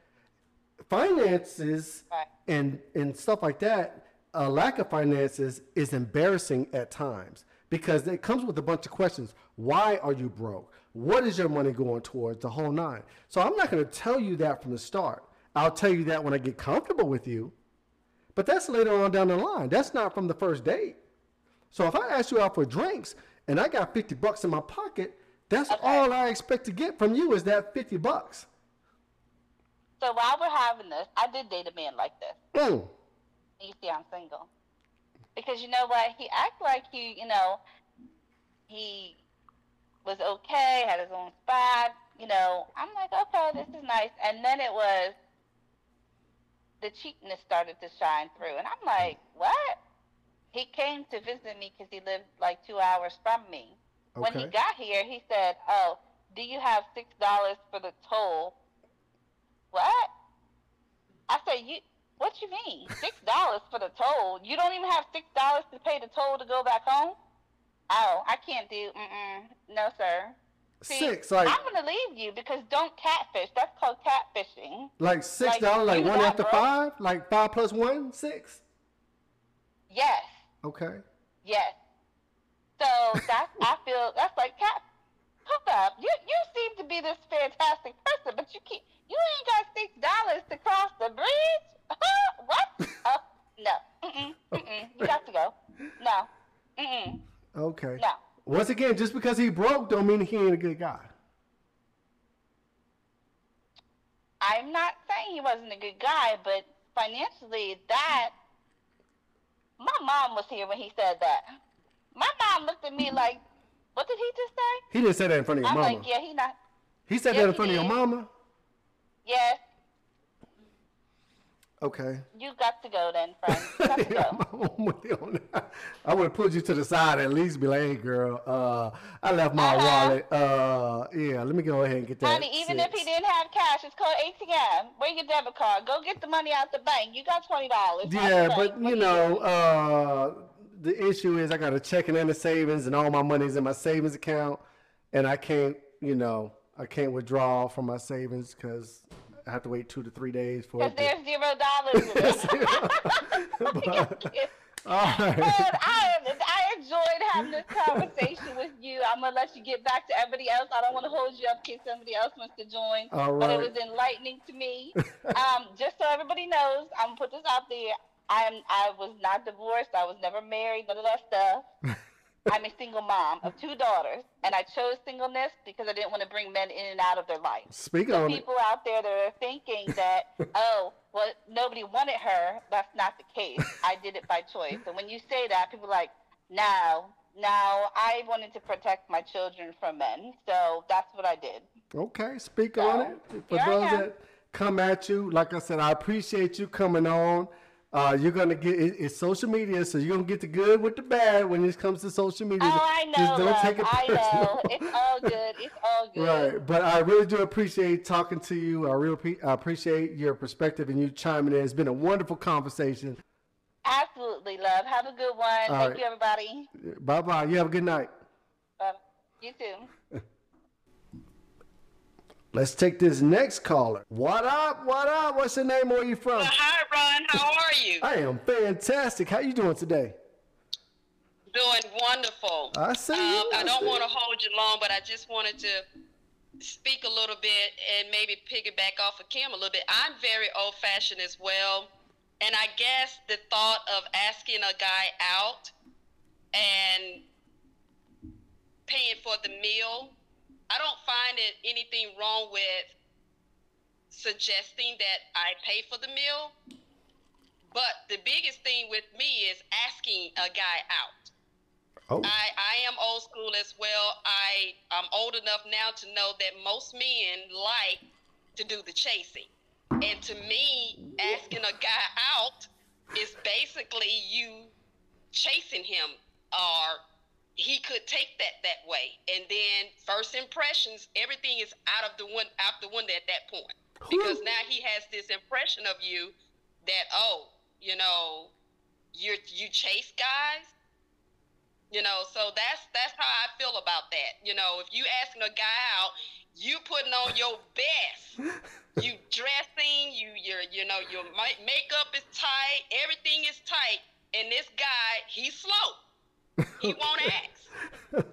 Speaker 1: Finances
Speaker 5: Right.
Speaker 1: and, and stuff like that, a lack of finances is embarrassing at times because it comes with a bunch of questions. Why are you broke? What is your money going towards? The whole nine. So I'm not going to tell you that from the start. I'll tell you that when I get comfortable with you. But that's later on down the line. That's not from the first date. So if I ask you out for drinks and I got 50 bucks in my pocket, that's
Speaker 5: Okay.
Speaker 1: all I expect to get from you is that 50 bucks.
Speaker 5: So while we're having this, I did date a man like this.
Speaker 1: Mm.
Speaker 5: You see, I'm single. Because you know what? He acted like he, you know, he was okay, had his own spot. You know, I'm like, okay, this is nice. And then it was the cheapness started to shine through, and I'm like, what? He came to visit me because he lived like two hours from me. When he got here, he said, "Oh, do you have six dollars for the toll?" What? I said, "You what you mean? Six dollars for the toll? You don't even have six dollars to pay the toll to go back home?" Oh, I can't do. Mm-mm. No, sir. See,
Speaker 1: Six, like
Speaker 5: I'm gonna leave you because don't catfish. That's called catfishing.
Speaker 1: like six dollars, like
Speaker 5: you
Speaker 1: one after
Speaker 5: broke?
Speaker 1: five, like five plus one, six.
Speaker 5: Yes.
Speaker 1: Okay.
Speaker 5: Yes. So that's I feel that's like cat. Hold up, you you seem to be this fantastic person, but you keep you ain't got six dollars to cross the bridge. What? Oh no. Mm-mm, mm-mm. You got to go. No. Mm-mm.
Speaker 1: Okay.
Speaker 5: No.
Speaker 1: Once again, just because he broke don't mean he ain't a good guy.
Speaker 5: I'm not saying he wasn't a good guy, but financially, that my when he said that. My mom looked at me like, "What did he just say?"
Speaker 1: He didn't say that in front of your
Speaker 5: I'm
Speaker 1: mama.
Speaker 5: like, "Yeah, he not."
Speaker 1: he said
Speaker 5: yeah,
Speaker 1: that in front of your mama.
Speaker 5: Yes,
Speaker 1: Okay.
Speaker 5: you got to go then, friend. You got to go.
Speaker 1: I'm with you on that. I would have pulled you to the side at least be like, hey girl, uh, I left my
Speaker 5: Uh-huh.
Speaker 1: wallet. Uh, yeah, let me go ahead and get that.
Speaker 5: Honey, even if he didn't have cash, it's called ATM. Bring your debit card. Go get the money out the bank. You got twenty dollars.
Speaker 1: Yeah, but you know, uh, the issue is I got a checking and a savings, and all my money's in my savings account, and I can't, you know, I can't withdraw from my savings because have to wait two to three days for it. to-
Speaker 5: there's zero dollars in
Speaker 1: But- all right.
Speaker 5: Man, I, I enjoyed having this conversation with you. I'm gonna let you get back to everybody else. I don't want to hold you up in case somebody else wants to join.
Speaker 1: All
Speaker 5: But it was enlightening to me. um, just so everybody knows, I'm gonna put this out there. I'm I was not divorced. I was never married. None of that stuff. I'm a single mom of two daughters, and I chose singleness because I didn't want to bring men in and out of their life
Speaker 1: Speak
Speaker 5: the
Speaker 1: on it.
Speaker 5: people out there that are thinking that, oh, well, nobody wanted her. That's not the case. I did it by choice. And when you say that, people are like, no, no, I wanted to protect my children from men. So that's what I did.
Speaker 1: Okay, speak
Speaker 5: So,
Speaker 1: on it. For those that come at you, like I said, I appreciate you coming on. Uh, you're gonna get it, it's social media, so you're gonna get the good with the bad when it comes to social media.
Speaker 5: Oh, I know,
Speaker 1: Just don't
Speaker 5: love.
Speaker 1: take it
Speaker 5: I know. It's all good. It's all good.
Speaker 1: Right, but I really do appreciate talking to you. I really I appreciate your perspective and you chiming in. It's been a wonderful conversation.
Speaker 5: Absolutely, love. Have a good one.
Speaker 1: All
Speaker 5: Thank
Speaker 1: right.
Speaker 5: you, everybody.
Speaker 1: Bye bye. You have a good night.
Speaker 5: Bye. You too.
Speaker 1: Let's take this next caller. What up? What up? What's your name? Where you from?
Speaker 6: Hi, Ron. How are you?
Speaker 1: I am fantastic. How you doing today?
Speaker 6: Doing wonderful.
Speaker 1: I see
Speaker 6: Um,
Speaker 1: I
Speaker 6: I don't want to hold you long, but I just wanted to speak a little bit and maybe piggyback off of Kim a little bit. I'm very old fashioned as well. And I guess the thought of asking a guy out and paying for the meal, I don't find it anything wrong with suggesting that I pay for the meal. But the biggest thing with me is asking a guy out.
Speaker 1: Oh,
Speaker 6: I, I am old school as well. I I'm old enough now to know that most men like to do the chasing. And to me, asking a guy out is basically you chasing him or he could take that that way. And then first impressions, everything is out of the one out the window at that point. Because now he has this impression of you that oh, you know, you you chase guys you know, so that's that's how I feel about that. You know, if you asking a guy out, you putting on your best. you dressing, you your you know your makeup is tight, everything is tight, and this guy he's slow. He won't ask.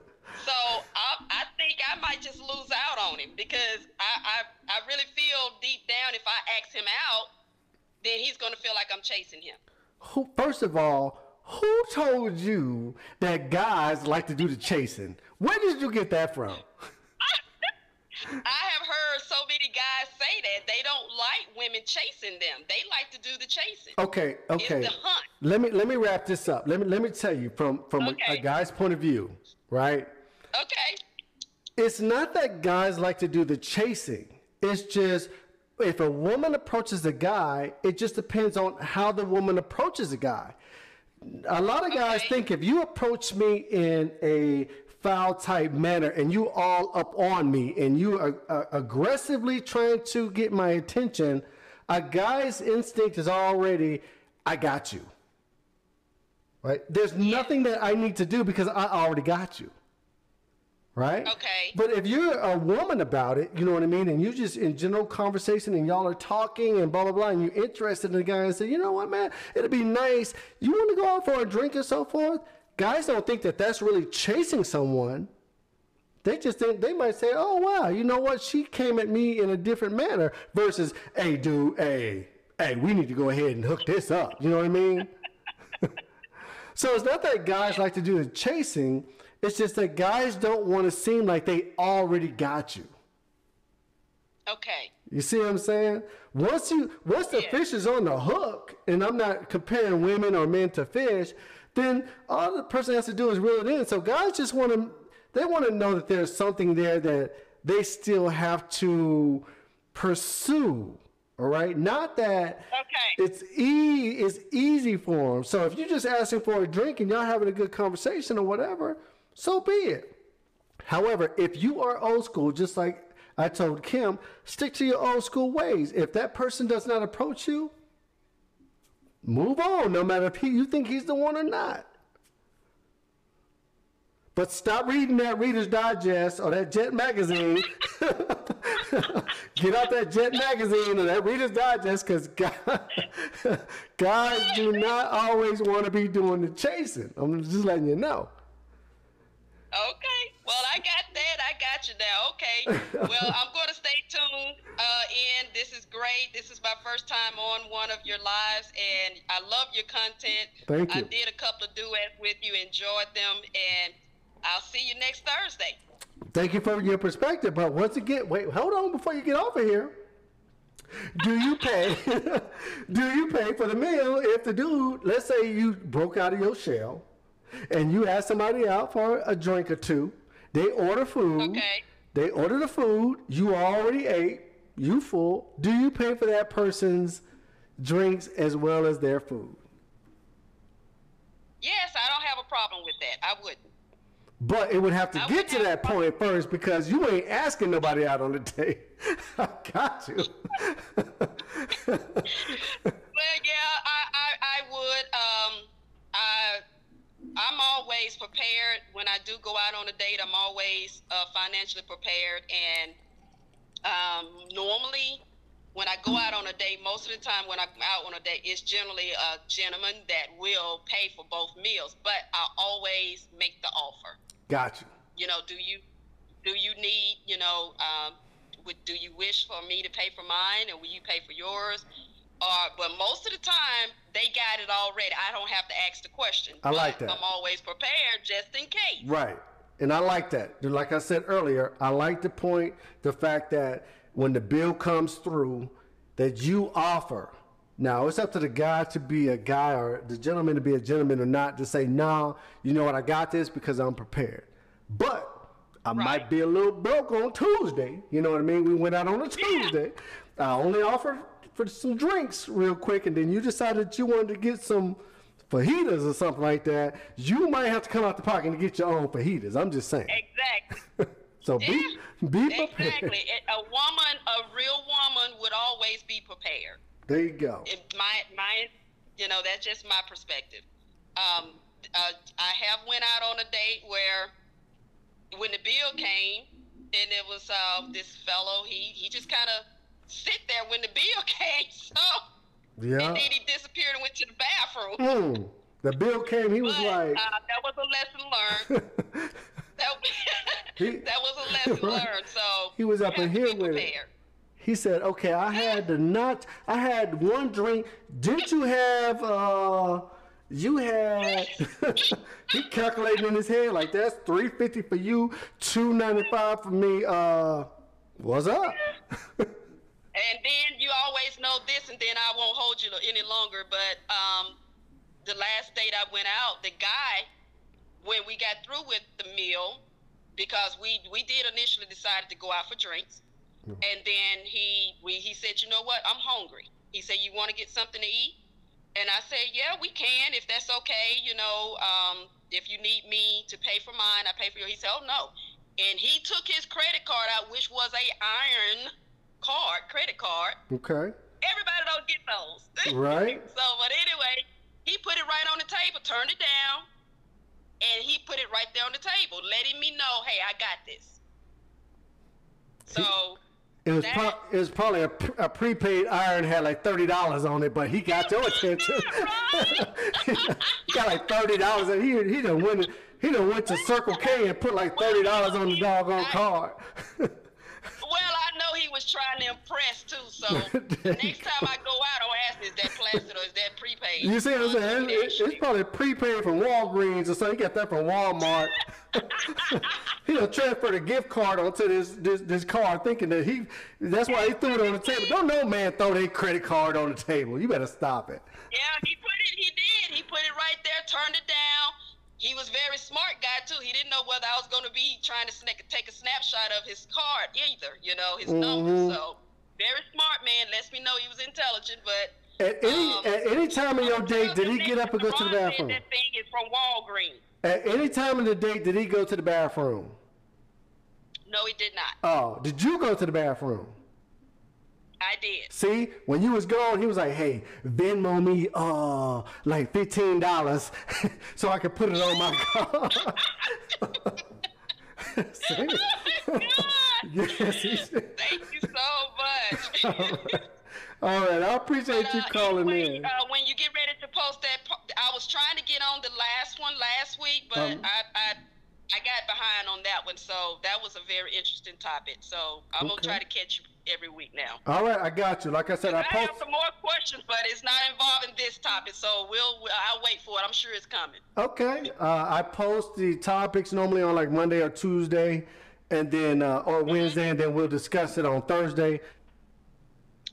Speaker 6: So I, I think I might just lose out on him because I, I I really feel deep down if I ask him out, then he's gonna feel like I'm chasing him.
Speaker 1: who, first of all, who told you that guys like to do the chasing? Where did you get that from?
Speaker 6: I have heard so many guys say that they don't like women chasing them. They like to do the chasing.
Speaker 1: Okay, okay.
Speaker 6: the hunt.
Speaker 1: Let me let me wrap this up. Let me let me tell you from from a, a guy's point of view, right?
Speaker 6: Okay.
Speaker 1: It's not that guys like to do the chasing. It's just if a woman approaches a guy, it just depends on how the woman approaches a guy. a lot of guys
Speaker 6: Okay.
Speaker 1: think if you approach me in a foul type manner and you all up on me and you are, are aggressively trying to get my attention, a guy's instinct is already, I got you. Right? There's nothing that I need to do because I already got you. Right?
Speaker 6: Okay.
Speaker 1: But if you're a woman about it, you know what I mean, and you just in general conversation and y'all are talking and blah blah blah, and you're interested in the guy and say, you know what, man, it'd be nice. You want to go out for a drink and so forth. Guys don't think that that's really chasing someone. They just think they might say, oh wow, you know what? She came at me in a different manner versus, hey dude, hey, hey, we need to go ahead and hook this up. You know what I mean? So it's not that guys like to do the chasing. It's just that guys don't want to seem like they already got you.
Speaker 6: Okay.
Speaker 1: You see what I'm saying? Once you once the
Speaker 6: Yeah.
Speaker 1: fish is on the hook, and I'm not comparing women or men to fish, then all the person has to do is reel it in. So guys just want to they want to know that there's something there that they still have to pursue. All right, not that
Speaker 6: Okay.
Speaker 1: it's e it's easy for them. So if you're just asking for a drink and y'all having a good conversation or whatever, so be it. However, if you are old school, just like I told Kim, stick to your old school ways. If that person does not approach you, move on, no matter if he, you think he's the one or not. But stop reading that Reader's Digest or that Jet magazine. Get out that Jet magazine or that Reader's Digest because guys, guys do not always want to be doing the chasing. I'm just letting you know.
Speaker 6: Okay. Well, I got that. I got you now. Okay. Well, I'm going to stay tuned uh, in. This is great. This is my first time on one of your lives, and I love your content.
Speaker 1: Thank you.
Speaker 6: I did a couple of duets with you, enjoyed them, and I'll see you next Thursday.
Speaker 1: Thank you for your perspective. But once again, wait, hold on before you get off of here. Do you pay? do you pay for the meal if the dude, let's say you broke out of your shell, and you ask somebody out for a drink or two, they order food.
Speaker 6: Okay.
Speaker 1: They order the food. You already ate. You full. Do you pay for that person's drinks as well as their food?
Speaker 6: Yes, I don't have a problem with that. I wouldn't.
Speaker 1: But it would have to
Speaker 6: I
Speaker 1: get to that point first because you ain't asking nobody out on the date. I got you.
Speaker 6: Well, yeah, I, I, I would. Um, I, I'm always prepared when I do go out on a date. I'm always uh, financially prepared, and um, normally when I go out on a date, most of the time when I'm out on a date, it's generally a gentleman that will pay for both meals. But I always make the offer.
Speaker 1: Gotcha. you.
Speaker 6: Know, do you do you need you know um, would, do you wish for me to pay for mine, or will you pay for yours? Or, but most of the time they got it already. I don't have to ask the question.
Speaker 1: I like that.
Speaker 6: I'm always prepared just in case.
Speaker 1: Right. And I like that. Like I said earlier, I like the point, the fact that when the bill comes through, that you offer. Now, it's up to the guy to be a guy or the gentleman to be a gentleman or not to say, no, you know what, I got this because I'm prepared. But I might be a little broke on Tuesday. You know what I mean? We went out on a Tuesday. I only offered for some drinks real quick, and then you decided that you wanted to get some fajitas or something like that. You might have to come out the pocket and get your own fajitas. I'm just saying.
Speaker 6: Exactly.
Speaker 1: So be be prepared.
Speaker 6: exactly. A woman, a real woman, would always be prepared.
Speaker 1: There you go.
Speaker 6: it, my my you know that's just my perspective um uh, i have went out on a date where when the bill came and it was uh, this fellow he he just kind of sit there when the bill came so
Speaker 1: Yeah.
Speaker 6: and then he disappeared and went to the bathroom
Speaker 1: Mm. The bill came. He was
Speaker 6: but
Speaker 1: like,
Speaker 6: uh, that was a lesson learned that,
Speaker 1: He-
Speaker 6: that was a lesson
Speaker 1: Right.
Speaker 6: learned so
Speaker 1: He was up in here with it. he said, okay, I had the nut. I had one drink. Didn't you have? uh You had. he calculating in his head like that's three fifty for you, two ninety five for me. Uh, what's up?
Speaker 6: And then you always know this, and then I won't hold you any longer. But um, the last date I went out, the guy, when we got through with the meal, because we we did initially decided to go out for drinks, and then he we he said, you know what, I'm hungry. He said, you want to get something to eat? And I said, yeah, we can if that's okay. You know, um, if you need me to pay for mine, I pay for yours. He said, oh no. And he took his credit card out, which was a iron card, credit card.
Speaker 1: Okay.
Speaker 6: Everybody don't get those.
Speaker 1: Right.
Speaker 6: so, but anyway, he put it right on the table, turned it down, and he put it right there on the table, letting me know, hey, I got this. So
Speaker 1: It was
Speaker 6: That-
Speaker 1: pro- it was probably a, a prepaid iron had like thirty dollars on it, but he got your attention. he got like thirty dollars, and he he done went he done went to Circle K and put like thirty dollars on the doggone card.
Speaker 6: Well, I know he was trying to impress too. So next time I go out, I'll ask, is that plastic or is that prepaid?
Speaker 1: you see what I'm saying? It- it- it's probably prepaid from Walgreens or something. He got that from Walmart. he done transferred a gift card onto this, this this card, thinking that he that's why he threw it on the table. Don't no man throw their credit card on the table. You better stop it.
Speaker 6: Yeah, he put it. He did. He put it right there. Turned it down. He was very smart guy too. He didn't know whether I was going to be trying to take a snapshot of his card either. You know his
Speaker 1: Mhm.
Speaker 6: number. So very smart man. Lets me know he was intelligent. But
Speaker 1: At any
Speaker 6: Um,
Speaker 1: at any time of your date, did he get up and go to the bathroom?
Speaker 6: That thing is from Walgreens.
Speaker 1: At any time of the date, did he go to the bathroom?
Speaker 6: No, he did not.
Speaker 1: Oh, did you go to the bathroom?
Speaker 6: I did.
Speaker 1: See, when you was gone, he was like, "Hey, Venmo me, uh, like fifteen dollars, so I could put it on my card." See? yes. he said-
Speaker 6: Thank you so much.
Speaker 1: All right, I appreciate you
Speaker 6: Uh,
Speaker 1: calling
Speaker 6: anyway,
Speaker 1: in.
Speaker 6: Uh, when you get ready to post that, I was trying to get on the last one last week, but
Speaker 1: Um,
Speaker 6: I, I I got behind on that one. So that was a very interesting topic. So I'm gonna try to catch you every week now.
Speaker 1: All right, I got you. Like I said, I
Speaker 6: I have
Speaker 1: post.
Speaker 6: some more questions, but it's not involving this topic. So we'll I'll wait for it. I'm sure it's coming.
Speaker 1: Okay, uh, I post the topics normally on like Monday or Tuesday, and then uh, or Wednesday, and then we'll discuss it on Thursday.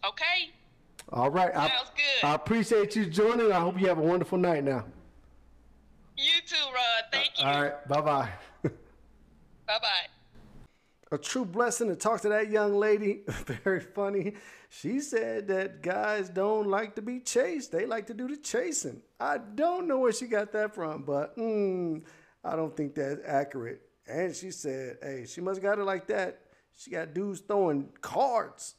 Speaker 6: Okay.
Speaker 1: All right. I,
Speaker 6: Sounds good.
Speaker 1: I appreciate you joining. I hope you have a wonderful night now.
Speaker 6: You too, Rod. Thank you.
Speaker 1: All right. Bye bye.
Speaker 6: Bye bye.
Speaker 1: a true blessing to talk to that young lady. Very funny. She said that guys don't like to be chased. They like to do the chasing. I don't know where she got that from, but mm, I don't think that's accurate. And she said, hey, she must have got it like that. She got dudes throwing cards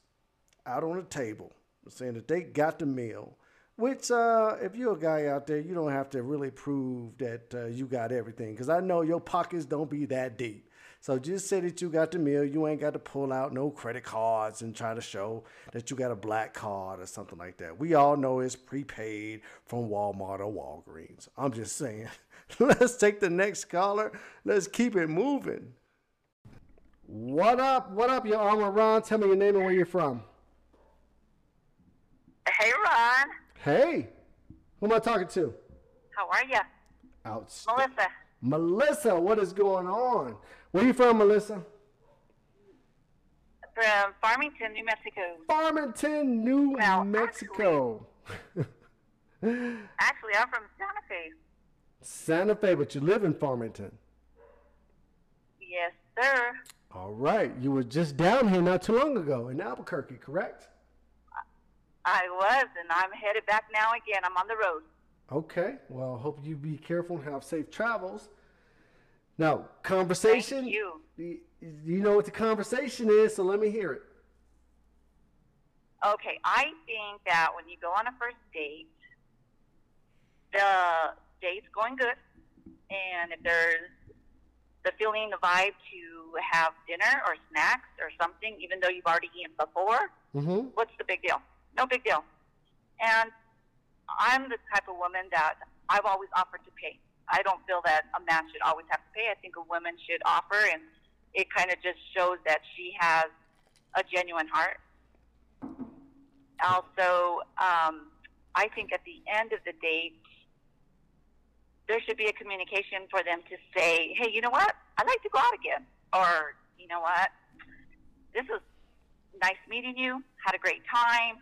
Speaker 1: out on the table saying that they got the meal. Which, uh, if you're a guy out there, you don't have to really prove that uh, you got everything. Because I know your pockets don't be that deep. So just say that you got the meal. You ain't got to pull out no credit cards and try to show that you got a black card or something like that. We all know it's prepaid from Walmart or Walgreens. I'm just saying. Let's take the next caller. Let's keep it moving. What up? What up, your armor Ron? Tell me your name and where you're from.
Speaker 7: Hey, Ron.
Speaker 1: Hey, who am I talking to?
Speaker 7: How are you?
Speaker 1: Outstanding.
Speaker 7: Melissa.
Speaker 1: Melissa, what is going on? Where are you from, Melissa?
Speaker 7: From Farmington, New Mexico.
Speaker 1: Farmington, New
Speaker 7: Well,
Speaker 1: Mexico.
Speaker 7: Actually, I'm from Santa Fe.
Speaker 1: Santa Fe, but you live in Farmington.
Speaker 7: Yes, sir.
Speaker 1: All right, you were just down here not too long ago in Albuquerque, correct?
Speaker 7: I was, and I'm headed back now again. I'm on the road.
Speaker 1: Okay, well, I hope you be careful and have safe travels. Now, conversation.
Speaker 7: Thank you.
Speaker 1: y- You know what the conversation is, so let me hear it.
Speaker 7: Okay, I think that when you go on a first date, the date's going good, and if there's the feeling, the vibe to have dinner or snacks or something, even though you've already eaten before,
Speaker 1: Mm-hmm.
Speaker 7: what's the big deal? No big deal. And I'm the type of woman that I've always offered to pay. I don't feel that a man should always have to pay. I think a woman should offer, and it kind of just shows that she has a genuine heart. Also, um, I think at the end of the date, there should be a communication for them to say, hey, you know what? I'd like to go out again. Or, you know what? This was nice meeting you. Had a great time.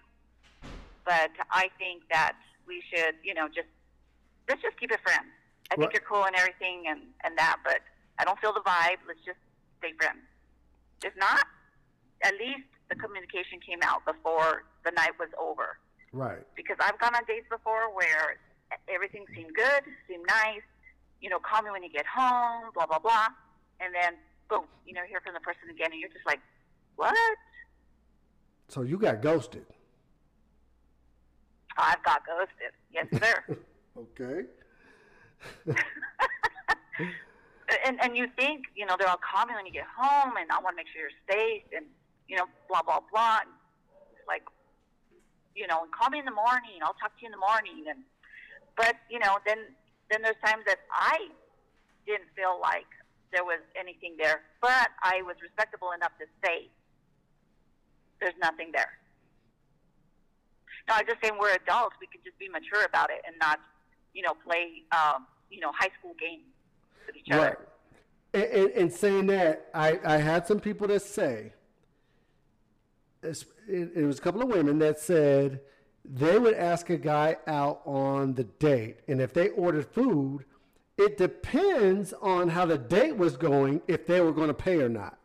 Speaker 7: But I think that we should, you know, just let's just keep it friends. I think you're cool and everything and, and that, but I don't feel the vibe. Let's just stay friends. If not, at least the communication came out before the night was over.
Speaker 1: Right.
Speaker 7: Because I've gone on dates before where everything seemed good, seemed nice, you know, call me when you get home, blah, blah, blah. And then, boom, you know, hear from the person again, and you're just like, what?
Speaker 1: So you got ghosted.
Speaker 7: Oh, I've got ghosted. Yes, sir.
Speaker 1: Okay.
Speaker 7: and and you think, you know, they're all call me when you get home, and I want to make sure you're safe, and you know, blah blah blah. And it's like, you know, call me in the morning. I'll talk to you in the morning. And but you know, then then there's times that I didn't feel like there was anything there, but I was respectable enough to say there's nothing there. No, I'm just saying we're adults. We can just be mature about it and not, you know, play, um, you know, high school games with each
Speaker 1: Right.
Speaker 7: other.
Speaker 1: And, and, and saying that, I, I had some people that say, it, it was a couple of women that said they would ask a guy out on the date, and if they ordered food, it depends on how the date was going if they were going to pay or not.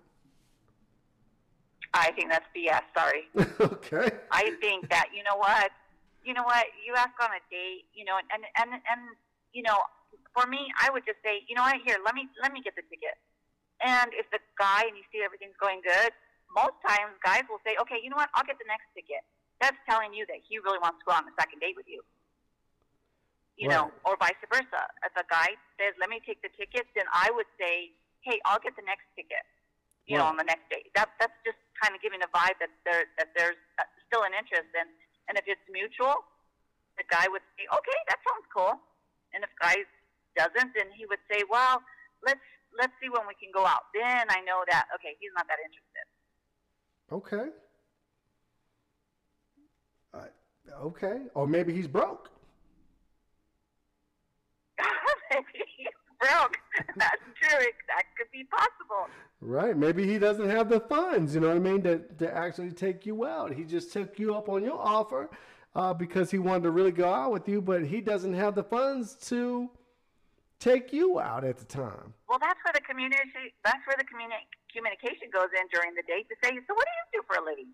Speaker 7: I think that's BS. Sorry.
Speaker 1: okay.
Speaker 7: I think that you know what, you know what, you ask on a date, you know, and and and, you know, for me, I would just say, you know what, here, let me let me get the ticket. And if the guy and you see everything's going good, most times guys will say, okay, you know what, I'll get the next ticket. That's telling you that he really wants to go on the second date with you. You know, or vice versa. If a guy says, let me take the ticket, then I would say, hey, I'll get the next ticket. You know, on the next day. That that's just kind of giving a vibe that there that there's uh, still an interest, and and if it's mutual, the guy would say, okay, that sounds cool. And if guy doesn't, then he would say, well, let's let's see when we can go out. Then I know that okay, he's not that interested.
Speaker 1: Okay. Uh, okay. Or maybe he's broke.
Speaker 7: Maybe he's broke. That's true. That could be possible.
Speaker 1: Right. Maybe he doesn't have the funds, you know what I mean, to, to actually take you out. He just took you up on your offer uh, because he wanted to really go out with you, but he doesn't have the funds to take you out at the time.
Speaker 7: Well, that's where the community that's where the communi- communication goes in during the date to say, so what do you do for a living?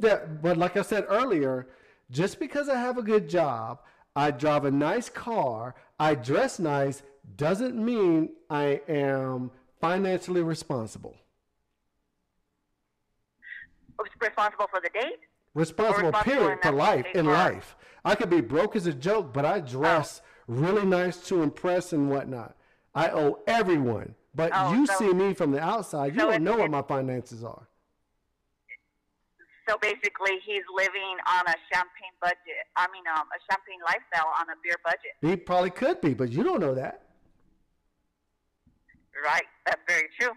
Speaker 1: Yeah, but like I said earlier, just because I have a good job, I drive a nice car, I dress nice, doesn't mean I am financially responsible.
Speaker 7: Responsible for the date?
Speaker 1: Responsible,
Speaker 7: responsible
Speaker 1: period, for life. In life, I could be broke as a joke, but I dress really nice to impress and whatnot. I owe everyone, but
Speaker 7: Oh,
Speaker 1: you
Speaker 7: so-
Speaker 1: see me from the outside. You
Speaker 7: so
Speaker 1: don't know what my finances are.
Speaker 7: So basically, he's living on a champagne budget. I mean, um, a champagne lifestyle on a beer budget.
Speaker 1: He probably could be, but you don't know that.
Speaker 7: Right. That's very true.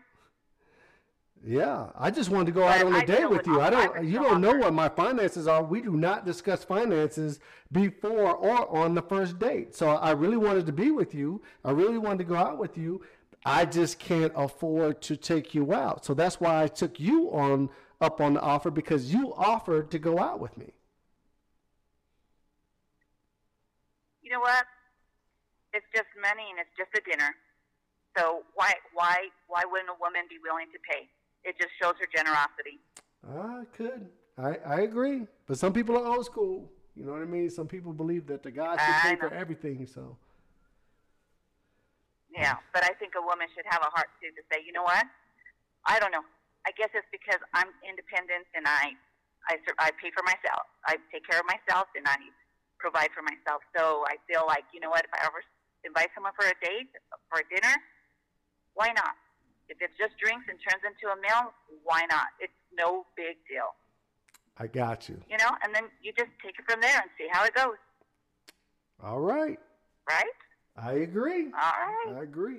Speaker 1: Yeah, I just wanted to go out on a date with
Speaker 7: with
Speaker 1: you. I don't. You don't know what my finances are. We do not discuss finances before or on the first date. So I really wanted to be with you. I really wanted to go out with you. I just can't afford to take you out. So that's why I took you on up on the offer because you offered to go out with me.
Speaker 7: You know what? It's just money and it's just a dinner. So why why why wouldn't a woman be willing to pay? It just shows her generosity.
Speaker 1: I could. I, I agree. But some people are old school. You know what I mean? Some people believe that the guy should pay for everything. So
Speaker 7: Yeah, but I think a woman should have a heart too to say, you know what? I don't know. I guess it's because I'm independent and I, I, I pay for myself. I take care of myself and I provide for myself. So I feel like, you know what? If I ever invite someone for a date, for a dinner, why not? If it's just drinks and turns into a meal, why not? It's no big deal,
Speaker 1: I got you.
Speaker 7: you know. And then you just take it from there and see how it goes,
Speaker 1: All right.
Speaker 7: right?
Speaker 1: I agree.
Speaker 7: All right.
Speaker 1: I agree.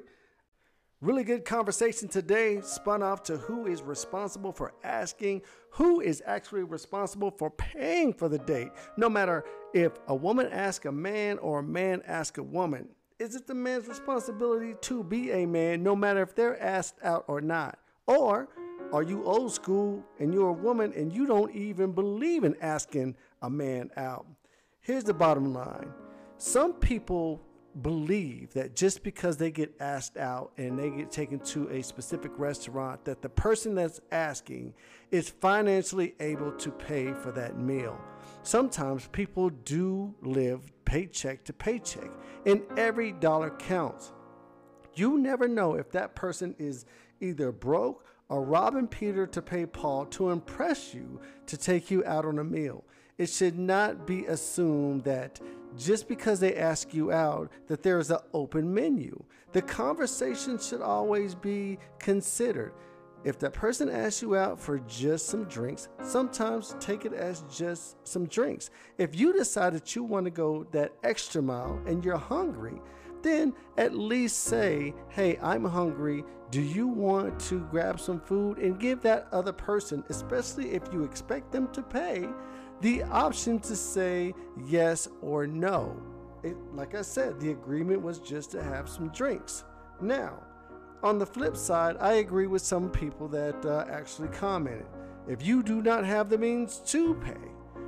Speaker 1: Really good conversation today. Spun off to who is responsible for asking, who is actually responsible for paying for the date. No matter if a woman asks a man or a man asks a woman, is it the man's responsibility to be a man, no matter if they're asked out or not? Or are you old school and you're a woman and you don't even believe in asking a man out? Here's the bottom line some people believe that just because they get asked out and they get taken to a specific restaurant that the person that's asking is financially able to pay for that meal sometimes people do live paycheck to paycheck and every dollar counts you never know if that person is either broke or robbing peter to pay paul to impress you to take you out on a meal it should not be assumed that just because they ask you out that there is an open menu. The conversation should always be considered. If that person asks you out for just some drinks, sometimes take it as just some drinks. If you decide that you want to go that extra mile and you're hungry, then at least say, Hey, I'm hungry. Do you want to grab some food? And give that other person, especially if you expect them to pay, the option to say yes or no. It, like I said, the agreement was just to have some drinks. Now, on the flip side, I agree with some people that uh, actually commented. If you do not have the means to pay,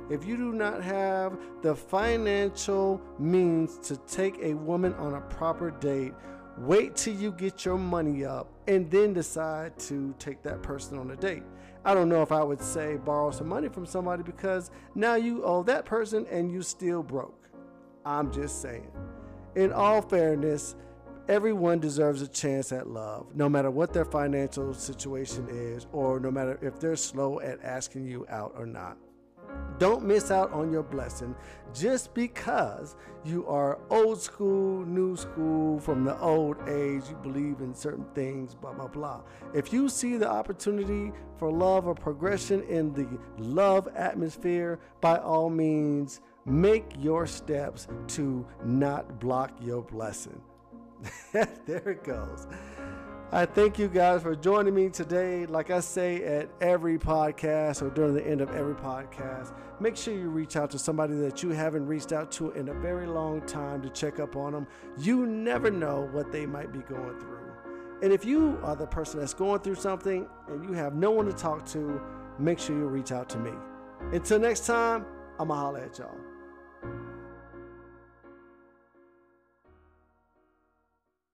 Speaker 1: if you do not have the financial means to take a woman on a proper date, wait till you get your money up and then decide to take that person on a date. I don't know if I would say borrow some money from somebody because now you owe that person and you still broke. I'm just saying. In all fairness, everyone deserves a chance at love, no matter what their financial situation is, or no matter if they're slow at asking you out or not. Don't miss out on your blessing just because you are old school, new school, from the old age, you believe in certain things, blah, blah, blah. If you see the opportunity for love or progression in the love atmosphere, by all means, make your steps to not block your blessing. there it goes. I thank you guys for joining me today. Like I say at every podcast or during the end of every podcast, make sure you reach out to somebody that you haven't reached out to in a very long time to check up on them. You never know what they might be going through. And if you are the person that's going through something and you have no one to talk to, make sure you reach out to me. Until next time, I'm going to holler at y'all.